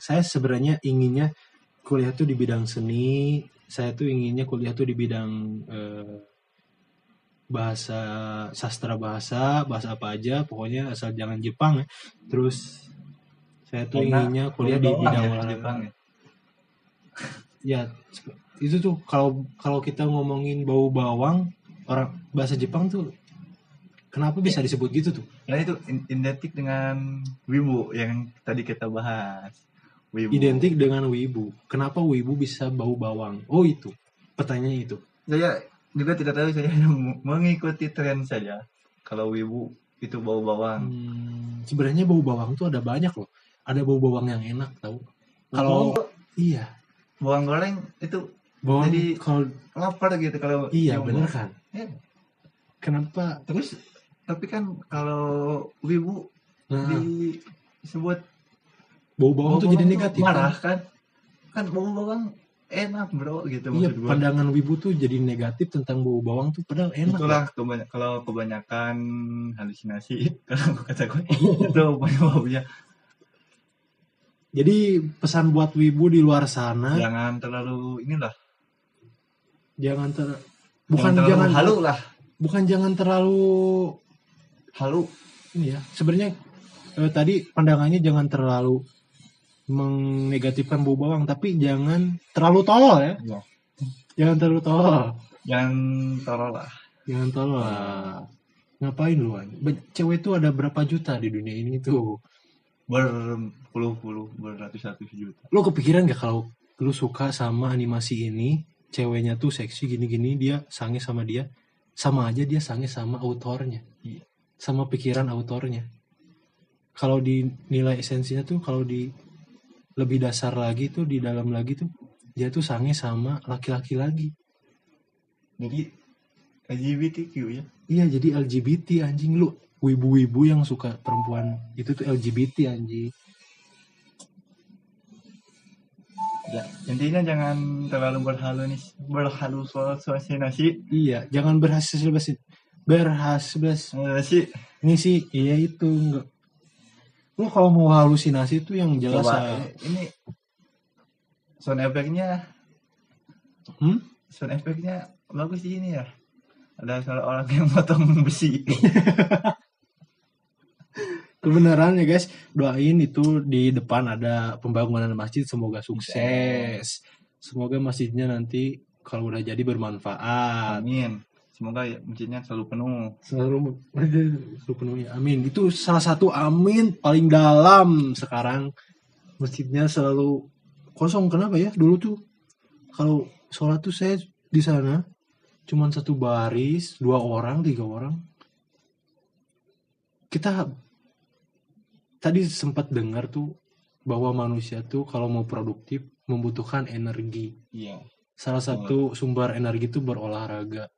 saya sebenarnya inginnya kuliah tuh di bidang seni. Saya tuh inginnya kuliah tuh di bidang eh, bahasa sastra bahasa, bahasa apa aja, pokoknya asal jangan Jepang ya. Terus saya tuh Karena inginnya kuliah di bidang ya, olahraga. Ya. Ya, itu tuh kalau kalau kita ngomongin bau bawang, orang bahasa Jepang tuh kenapa bisa disebut gitu tuh? Nah itu identik dengan wibu yang tadi kita bahas. Wibu. identik dengan wibu. Kenapa wibu bisa bau bawang? Oh itu pertanyaannya itu. Saya juga tidak tahu saya hanya mengikuti tren saja. Kalau wibu itu bau bawang. Hmm, sebenarnya bau bawang tuh ada banyak loh. Ada bau bawang yang enak tahu. Kalau iya bawang goreng itu bawang Jadi- kalau lapar gitu kalau iya bener kan. Iya. Kenapa? Terus tapi kan kalau wibu Nah, disebut bau bawang tuh jadi negatif. marah kan? kan kan bau bawang enak bro gitu Iya, pandangan wibu tuh jadi negatif tentang bau bawang tuh padahal enak. itulah kebany- kalau kebanyakan halusinasi (laughs) kalau kata gue itu penyebabnya Jadi pesan buat wibu di luar sana. Jangan terlalu inilah. Jangan ter bukan terlalu jangan halu lah. bukan jangan terlalu halu. Ini ya sebenarnya eh, tadi pandangannya jangan terlalu menegatifkan bau bawang tapi jangan terlalu tolol ya. Iya. jangan terlalu tolol. Jangan tolol lah. Jangan tolol lah. ngapain lu cewek itu ada berapa juta di dunia ini tuh berpuluh-puluh beratus-ratus juta. Lo kepikiran gak kalau lu suka sama animasi ini ceweknya tuh seksi gini-gini dia sange sama dia? Sama aja dia sange sama autornya. Iya. sama pikiran autornya. Kalau dinilai esensinya tuh kalau di lebih dasar lagi tuh di dalam lagi tuh dia tuh sange sama laki-laki lagi. Jadi LGBTQ ya? Iya jadi LGBT anjing. Lu wibu-wibu yang suka perempuan itu tuh LGBT anjing Ya, intinya jangan terlalu berhalu nih berhalu soal suasinasi iya jangan berhasil basi berhasil ini sih iya itu enggak. Lu kalau mau halusinasi tuh yang jelas coba ah, ini sound efeknya hmm? sound efeknya bagus sih ini ya. Ada salah orang yang potong besi (laughs) kebenaran ya guys. Doain itu di depan ada pembangunan masjid semoga sukses. Semoga masjidnya nanti kalau udah jadi bermanfaat. Amin. Semoga ya, masjidnya selalu penuh. Selalu selalu penuhi amin. Itu salah satu amin paling dalam sekarang. Masjidnya selalu kosong. Kenapa ya? Dulu tuh kalau sholat tuh saya di sana cuman satu baris dua orang tiga orang. Kita tadi sempat dengar tuh bahwa manusia tuh kalau mau produktif membutuhkan energi iya salah satu sumber energi itu berolahraga.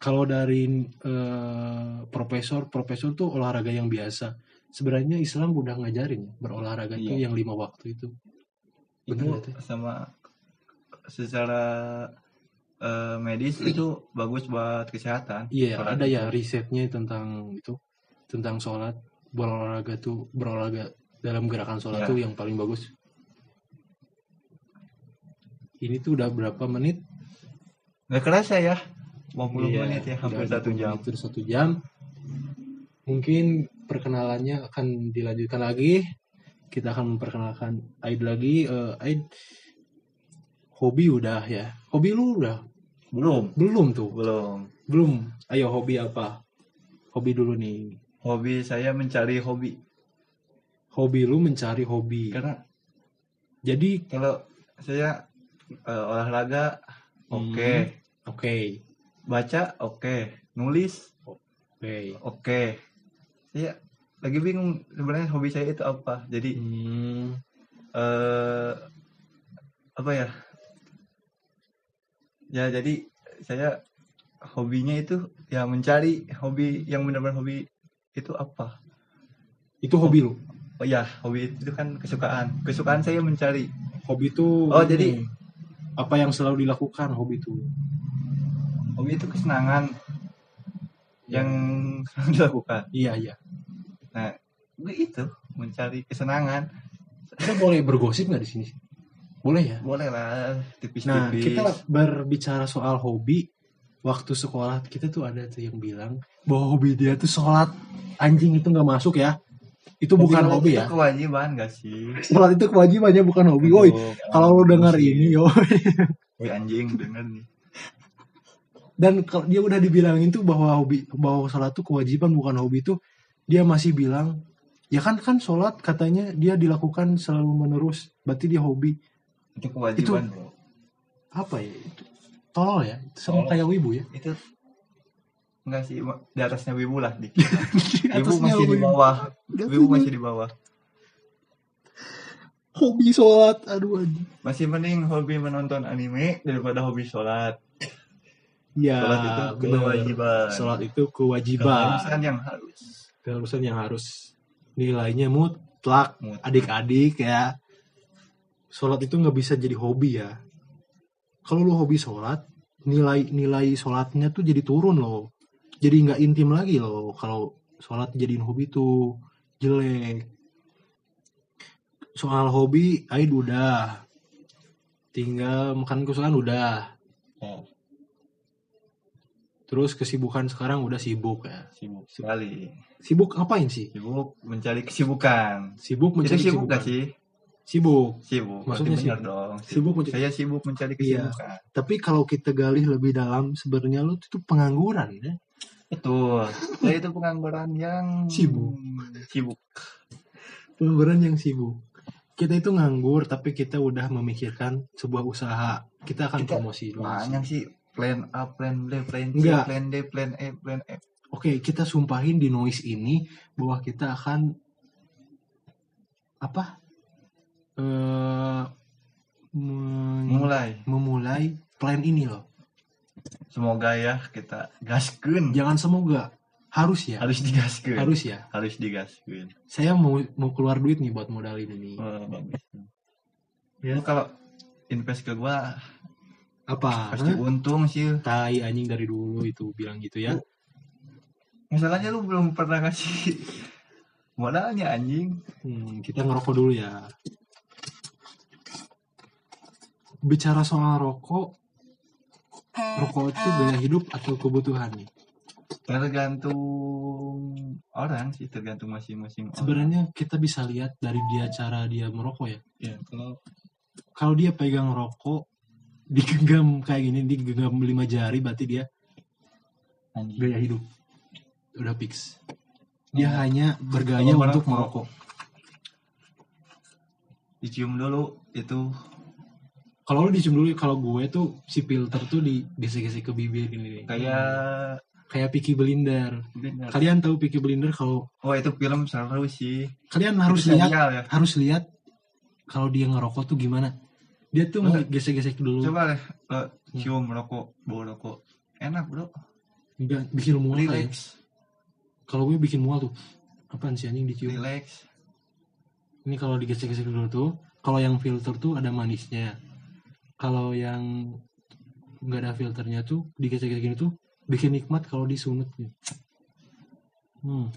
Kalau dari eh, profesor, profesor tuh olahraga yang biasa. Sebenarnya Islam udah ngajarin ya, berolahraga itu Iya. yang lima waktu itu. itu nggak tuh? sama secara eh, medis (clears throat) itu bagus buat kesehatan. Iya, ada itu. ya risetnya tentang itu, tentang sholat berolahraga tuh berolahraga dalam gerakan sholat Ya. tuh yang paling bagus. Ini tuh udah berapa menit? Nggak kerasa ya, 50 Iya, menit ya, hampir satu 20 jam. terus satu jam. Mungkin perkenalannya akan dilanjutkan lagi. Kita akan memperkenalkan Aid lagi. Eh, Aid, hobi udah ya. Hobi lu udah Belum, belum tuh? belum. Belum. Ayo hobi apa? Hobi dulu nih. Hobi saya mencari hobi. Hobi lu mencari hobi. Karena Jadi kalau saya eh, olahraga, oke. Hmm. oke, Baca, oke. Nulis, oke. oke. Saya lagi bingung sebenarnya hobi saya itu apa. Jadi Hmm, eh apa ya? Ya jadi saya hobinya itu ya mencari hobi yang benar-benar hobi itu apa? itu hobi lu. Oh ya, hobi itu kan kesukaan. Kesukaan saya mencari. Hobi itu Oh, jadi- apa yang selalu dilakukan hobi itu? Hobi itu kesenangan yang selalu dilakukan. Iya, iya. Nah, itu mencari kesenangan. Kita boleh bergosip nggak di sini? Boleh ya? Boleh lah Nah, tipis-tipis. kita berbicara soal hobi. Waktu sekolah kita tuh ada tuh yang bilang bahwa hobi dia tuh sholat. Anjing itu nggak masuk ya. Itu bukan Sholat hobi itu ya. kewajiban gak sih? Sholat itu kewajibannya bukan hobi. Woi, kalau lu dengar emosi. ini, yo. Woi anjing denger nih. Dan kalau dia udah dibilangin tuh bahwa hobi bahwa sholat tuh kewajiban bukan hobi tuh dia masih bilang ya kan kan sholat katanya dia dilakukan selalu menerus berarti dia hobi Itu kewajiban, Bro. apa ya itu tolol ya itu sama kayak wibu ya Itu enggak sih di atasnya wibu lah dikit. (laughs) Wibu masih di wibu. bawah. Gak Wibu masih di bawah. hobi sholat aduh anjing. Masih mending hobi menonton anime daripada hobi sholat. ya Sholat itu kewajiban. sholat itu kewajiban Keharusan yang harus. keharusan yang harus nilainya mutlak Mutlak. adik-adik ya sholat itu nggak bisa jadi hobi ya kalau lu hobi sholat nilai nilai sholatnya tuh jadi turun loh jadi nggak intim lagi loh kalau sholat jadiin hobi tuh jelek soal hobi Aid udah tinggal makan kesukaan udah Oh, terus kesibukan sekarang udah sibuk ya sibuk sekali. sibuk ngapain sih Sibuk mencari kesibukan. sibuk Itu mencari sibuk kesibukan. gak sih? Sibuk Sibuk. Maksudnya sibuk. dong. Sibuk mencari- Saya sibuk mencari Iya. kesibukan. Tapi kalau kita gali lebih dalam, sebenarnya lu itu pengangguran ya. Betul. Saya itu pengangguran yang Sibuk. Sibuk. Pengangguran yang sibuk. Kita itu nganggur, tapi kita udah memikirkan sebuah usaha. Kita akan Kita promosi. Banyak sih plan A, plan B, plan C, Enggak. plan D, plan E, plan F. Oke, kita sumpahin di noise ini bahwa kita akan apa? Eh men- Mulai. memulai plan ini loh. Semoga ya kita gaskeun. Jangan semoga, harus ya. Harus digaskeun. Harus ya. Harus digaskeun. Saya mau mau keluar duit nih buat modal ini nih. Oh, bagus. Ya. Kalau invest ke gua Apa? pasti Hah? untung sih. Tai anjing dari dulu itu bilang gitu ya. Masalahnya lu belum pernah ngasih (laughs) modalnya anjing. Hmm, kita ngerokok dulu ya. Bicara soal rokok, rokok itu gaya hidup atau kebutuhan nih? Tergantung orang sih, tergantung masing-masing orang. Sebenarnya kita bisa lihat dari dia cara dia merokok ya. ya kalau Kalau dia pegang rokok, digenggam kayak gini, digenggam lima jari, berarti dia anjing. gaya hidup. Udah fix. Dia Hmm. hanya bergaya untuk merokok. merokok. dicium dulu itu Kalau lu dicium dulu, kalau gue tuh si filter tuh digesek-gesek ke bibir gini nih. kayak kayak Peaky Blinder. bener. Kalian tahu Peaky Blinder kalau Oh itu film seru sih. kalian harus Itu lihat ya. harus lihat kalau dia ngerokok tuh gimana. Dia tuh Masa- gesek-gesek dulu, Coba deh lo cium rokok, bawa rokok. Enak bro, Nggak- bikin mual relax, Kalau gue bikin mual tuh, apaan sih anjing dicium? relax. Ini kalau digesek-gesek dulu tuh, kalau yang filter tuh ada manisnya. Kalau yang nggak ada filternya tuh digesek-gesek gini tuh bikin nikmat kalau disunut nih. Hmm,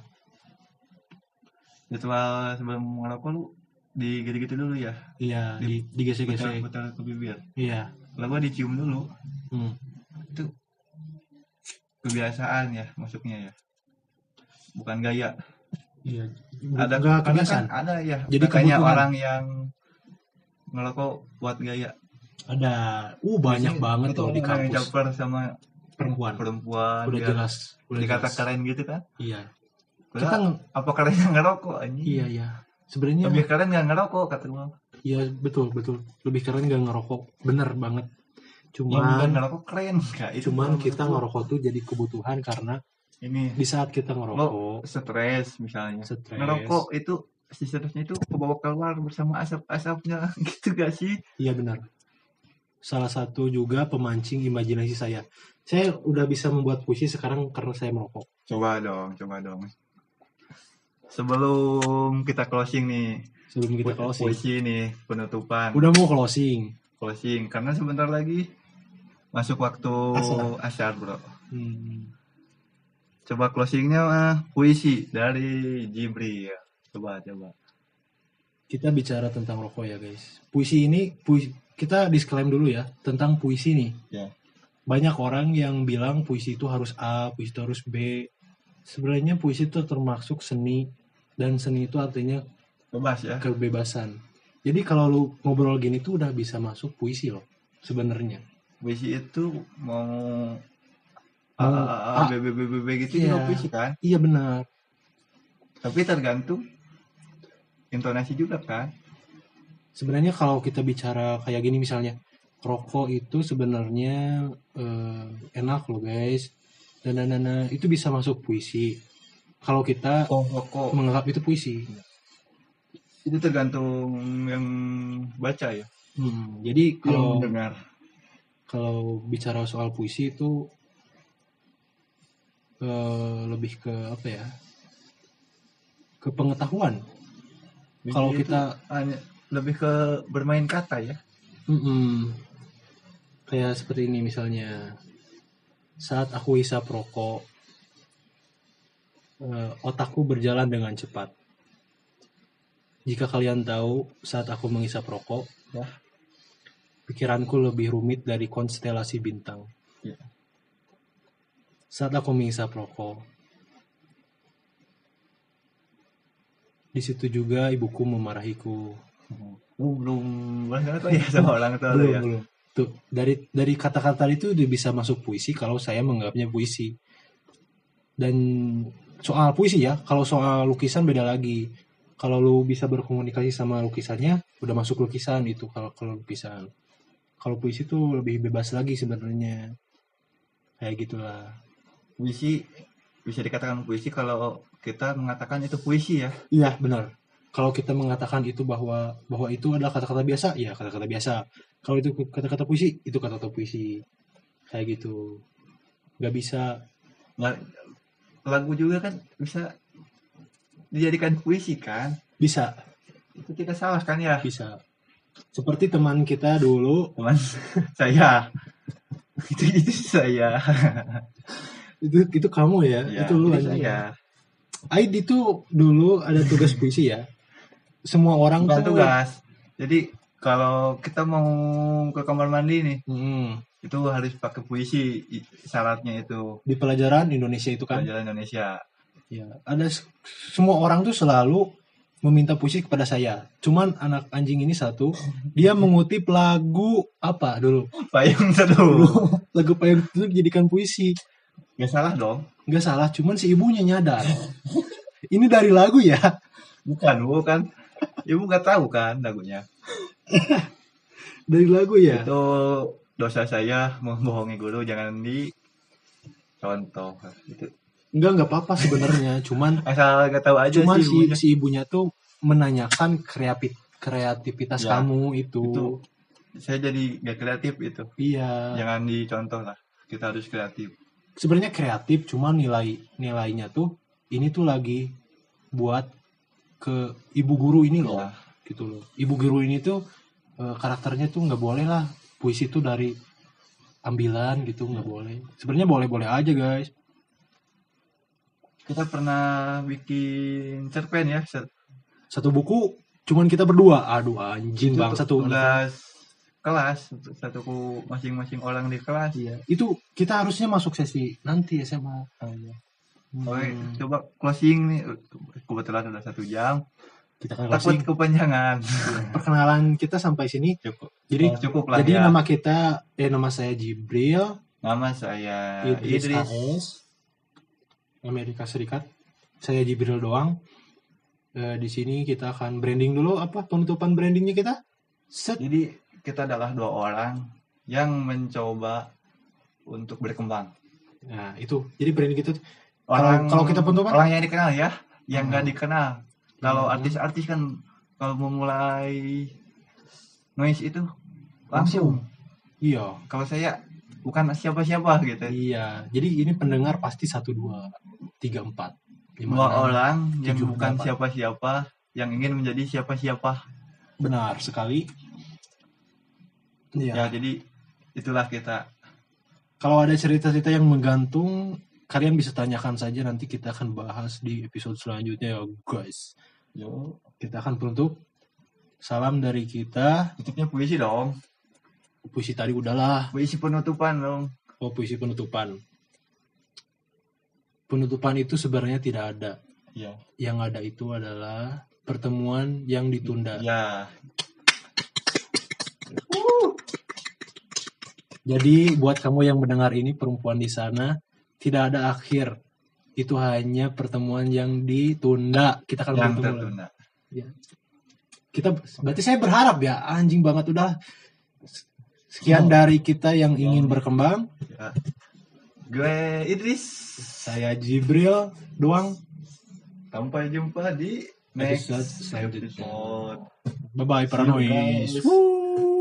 Ritual sebelum ngerokok lu di gitu-gitu dulu ya. iya di digesek-gesek. Putar-putar ke bibir. Iya. Lalu gua dicium dulu. Hmm. Itu kebiasaan ya masuknya ya. Bukan gaya. Iya. Ada karena kebiasaan. kan ada ya. Jadi kebutuhan. orang yang ngerokok buat gaya. Ada. Uh banyak Biasanya banget itu loh di kampus caper sama perempuan. perempuan Udah biar jelas. Udah dikata jelas. keren gitu kan. Iya. Kita Kita apa keren yang ngerokok anjing? iya iya. Sebenarnya Lebih keren nggak ngerokok kata gua. Iya betul betul. Lebih keren gak ngerokok. Bener banget. Yang bukan Cuman ngerokok keren Kak. Itu cuman kita ngerokok tuh jadi kebutuhan karena ini di saat kita ngerokok stres misalnya. stres. Ngerokok itu si stresnya itu kebawa keluar bersama asap-asapnya (laughs) gitu gak sih? Iya benar. Salah satu juga pemancing imajinasi saya. Saya udah bisa membuat puisi sekarang karena saya merokok. Coba dong, coba dong. Sebelum kita closing nih, Sebelum kita closing. puisi nih penutupan, Udah mau closing. closing karena sebentar lagi masuk waktu Asar. asar bro. Hmm. Coba closingnya mah puisi dari Jibril. Coba coba. Kita bicara tentang rokok ya guys. Puisi ini puisi, kita disclaim dulu ya tentang puisi nih. Ya. Banyak orang yang bilang puisi itu harus A, puisi itu harus B. Sebenarnya puisi itu termasuk seni dan seni itu artinya Bebas ya. kebebasan. Jadi kalau lu ngobrol gini tuh udah bisa masuk puisi loh sebenarnya. Puisi itu mau A, Mau A, A, A, A. B, B, B, B, B gitu Iya. juga puisi kan? Iya benar. Tapi tergantung intonasi juga kan? Sebenarnya kalau kita bicara kayak gini misalnya, rokok itu sebenarnya eh, enak loh guys. Dan dan, dan, itu bisa masuk puisi. Kalau kita Oh, rokok. menganggap itu puisi. Itu tergantung yang baca ya. Hmm, jadi kalau dengar. kalau bicara soal puisi itu eh, lebih ke apa ya? Ke pengetahuan. Kalau kita hanya lebih ke bermain kata ya. Mm-mm. Kayak seperti ini misalnya. Saat aku hisap rokok, eh, otakku berjalan dengan cepat. Jika kalian tahu, saat aku menghisap rokok, Ya. pikiranku lebih rumit dari konstelasi bintang. Ya. Saat aku menghisap rokok, di situ juga ibuku memarahiku. Uh, belum banyak kok ya sama orang tua lu belum ya. belum. Tuh dari dari kata-kata itu udah bisa masuk puisi kalau saya menganggapnya puisi. Dan soal puisi ya kalau soal lukisan beda lagi. Kalau lu bisa berkomunikasi sama lukisannya udah masuk lukisan itu kalau kalau lukisan. Kalau puisi tuh lebih bebas lagi sebenarnya. Kayak gitulah. Puisi bisa dikatakan puisi kalau kita mengatakan itu puisi ya. iya benar kalau kita mengatakan itu bahwa bahwa itu adalah kata-kata biasa ya kata-kata biasa kalau itu kata-kata puisi itu kata-kata puisi kayak gitu nggak bisa lagu juga kan bisa dijadikan puisi kan. bisa Itu tidak salah kan ya. bisa seperti teman kita dulu Teman (laughs) saya. itu itu saya. (laughs) itu itu kamu ya, Ya, itu lu itu anjing. saya. Aid itu dulu ada tugas puisi ya semua orang tuh tugas. Jadi kalau kita mau ke kamar mandi nih, Hmm, itu harus pakai puisi syaratnya itu di pelajaran Indonesia itu kan pelajaran Indonesia. ya ada semua orang tuh selalu meminta puisi kepada saya cuman anak anjing ini satu dia mengutip lagu apa dulu Payung (laughs) teduh. lagu payung itu dijadikan puisi Gak salah dong. nggak salah cuman si ibunya nyadar ini dari lagu ya Bukan, bukan. Ibu nggak tahu kan lagunya. (laughs) dari lagu ya Itu dosa saya membohongi guru jangan di contoh. Itu Enggak nggak apa-apa sebenarnya (laughs) cuman asal gak tahu aja cuman sih si ibunya. si ibunya tuh menanyakan kreatif kreativitas Ya, kamu itu, itu. Saya jadi gak kreatif itu. iya Jangan dicontoh lah. Kita harus kreatif. sebenarnya kreatif cuman nilai nilainya tuh ini tuh lagi buat ke ibu guru ini loh Ya. gitu loh. Ibu guru ini tuh eh, karakternya tuh nggak boleh lah. Puisi itu dari ambilan gitu nggak boleh. Sebenarnya boleh boleh aja guys. Kita pernah bikin cerpen ya satu buku cuman kita berdua. Aduh anjing bang satu tugas kelas satu ku masing-masing orang di kelas. Iya, itu kita harusnya masuk sesi nanti SMA. Hmm, Oke, coba closing nih kebetulan udah satu jam kita kan takut closing. kepanjangan Perkenalan kita sampai sini. cukup Jadi Oh, cukup lah jadi ya nama kita eh nama saya Jibril nama saya Idris, Idris, AS Amerika Serikat. Saya Jibril doang. Eh, di sini kita akan branding dulu apa penutupan brandingnya kita? Set. jadi kita adalah dua orang yang mencoba untuk berkembang Nah, itu. Jadi branding kita tuh- orang kalau kita penutupan? orang yang dikenal ya yang nggak Hmm. dikenal kalau Hmm. artis-artis kan kalau memulai noise itu langsung iya. kalau saya bukan siapa-siapa gitu Iya. Jadi ini pendengar pasti satu dua tiga empat lima dua orang yang bukan siapa-siapa yang ingin menjadi siapa-siapa Benar sekali. Iya. ya jadi itulah kita Kalau ada cerita-cerita yang menggantung, kalian bisa tanyakan saja nanti kita akan bahas di episode selanjutnya ya guys. yo Kita akan penutup. Salam dari kita. tutupnya puisi dong Puisi tadi udahlah. puisi penutupan dong Oh puisi penutupan. Penutupan itu sebenarnya tidak ada. ya Yang ada itu adalah pertemuan yang ditunda. ya Jadi buat kamu yang mendengar ini perempuan di sana tidak ada akhir. Itu hanya pertemuan yang ditunda. Kita akan yang bertemu tertunda Kita berarti saya berharap ya anjing banget udah sekian Oh. dari kita yang ingin berkembang. ya. gue Idris Saya Jibril doang. sampai jumpa di next Episode Bye bye paranoid.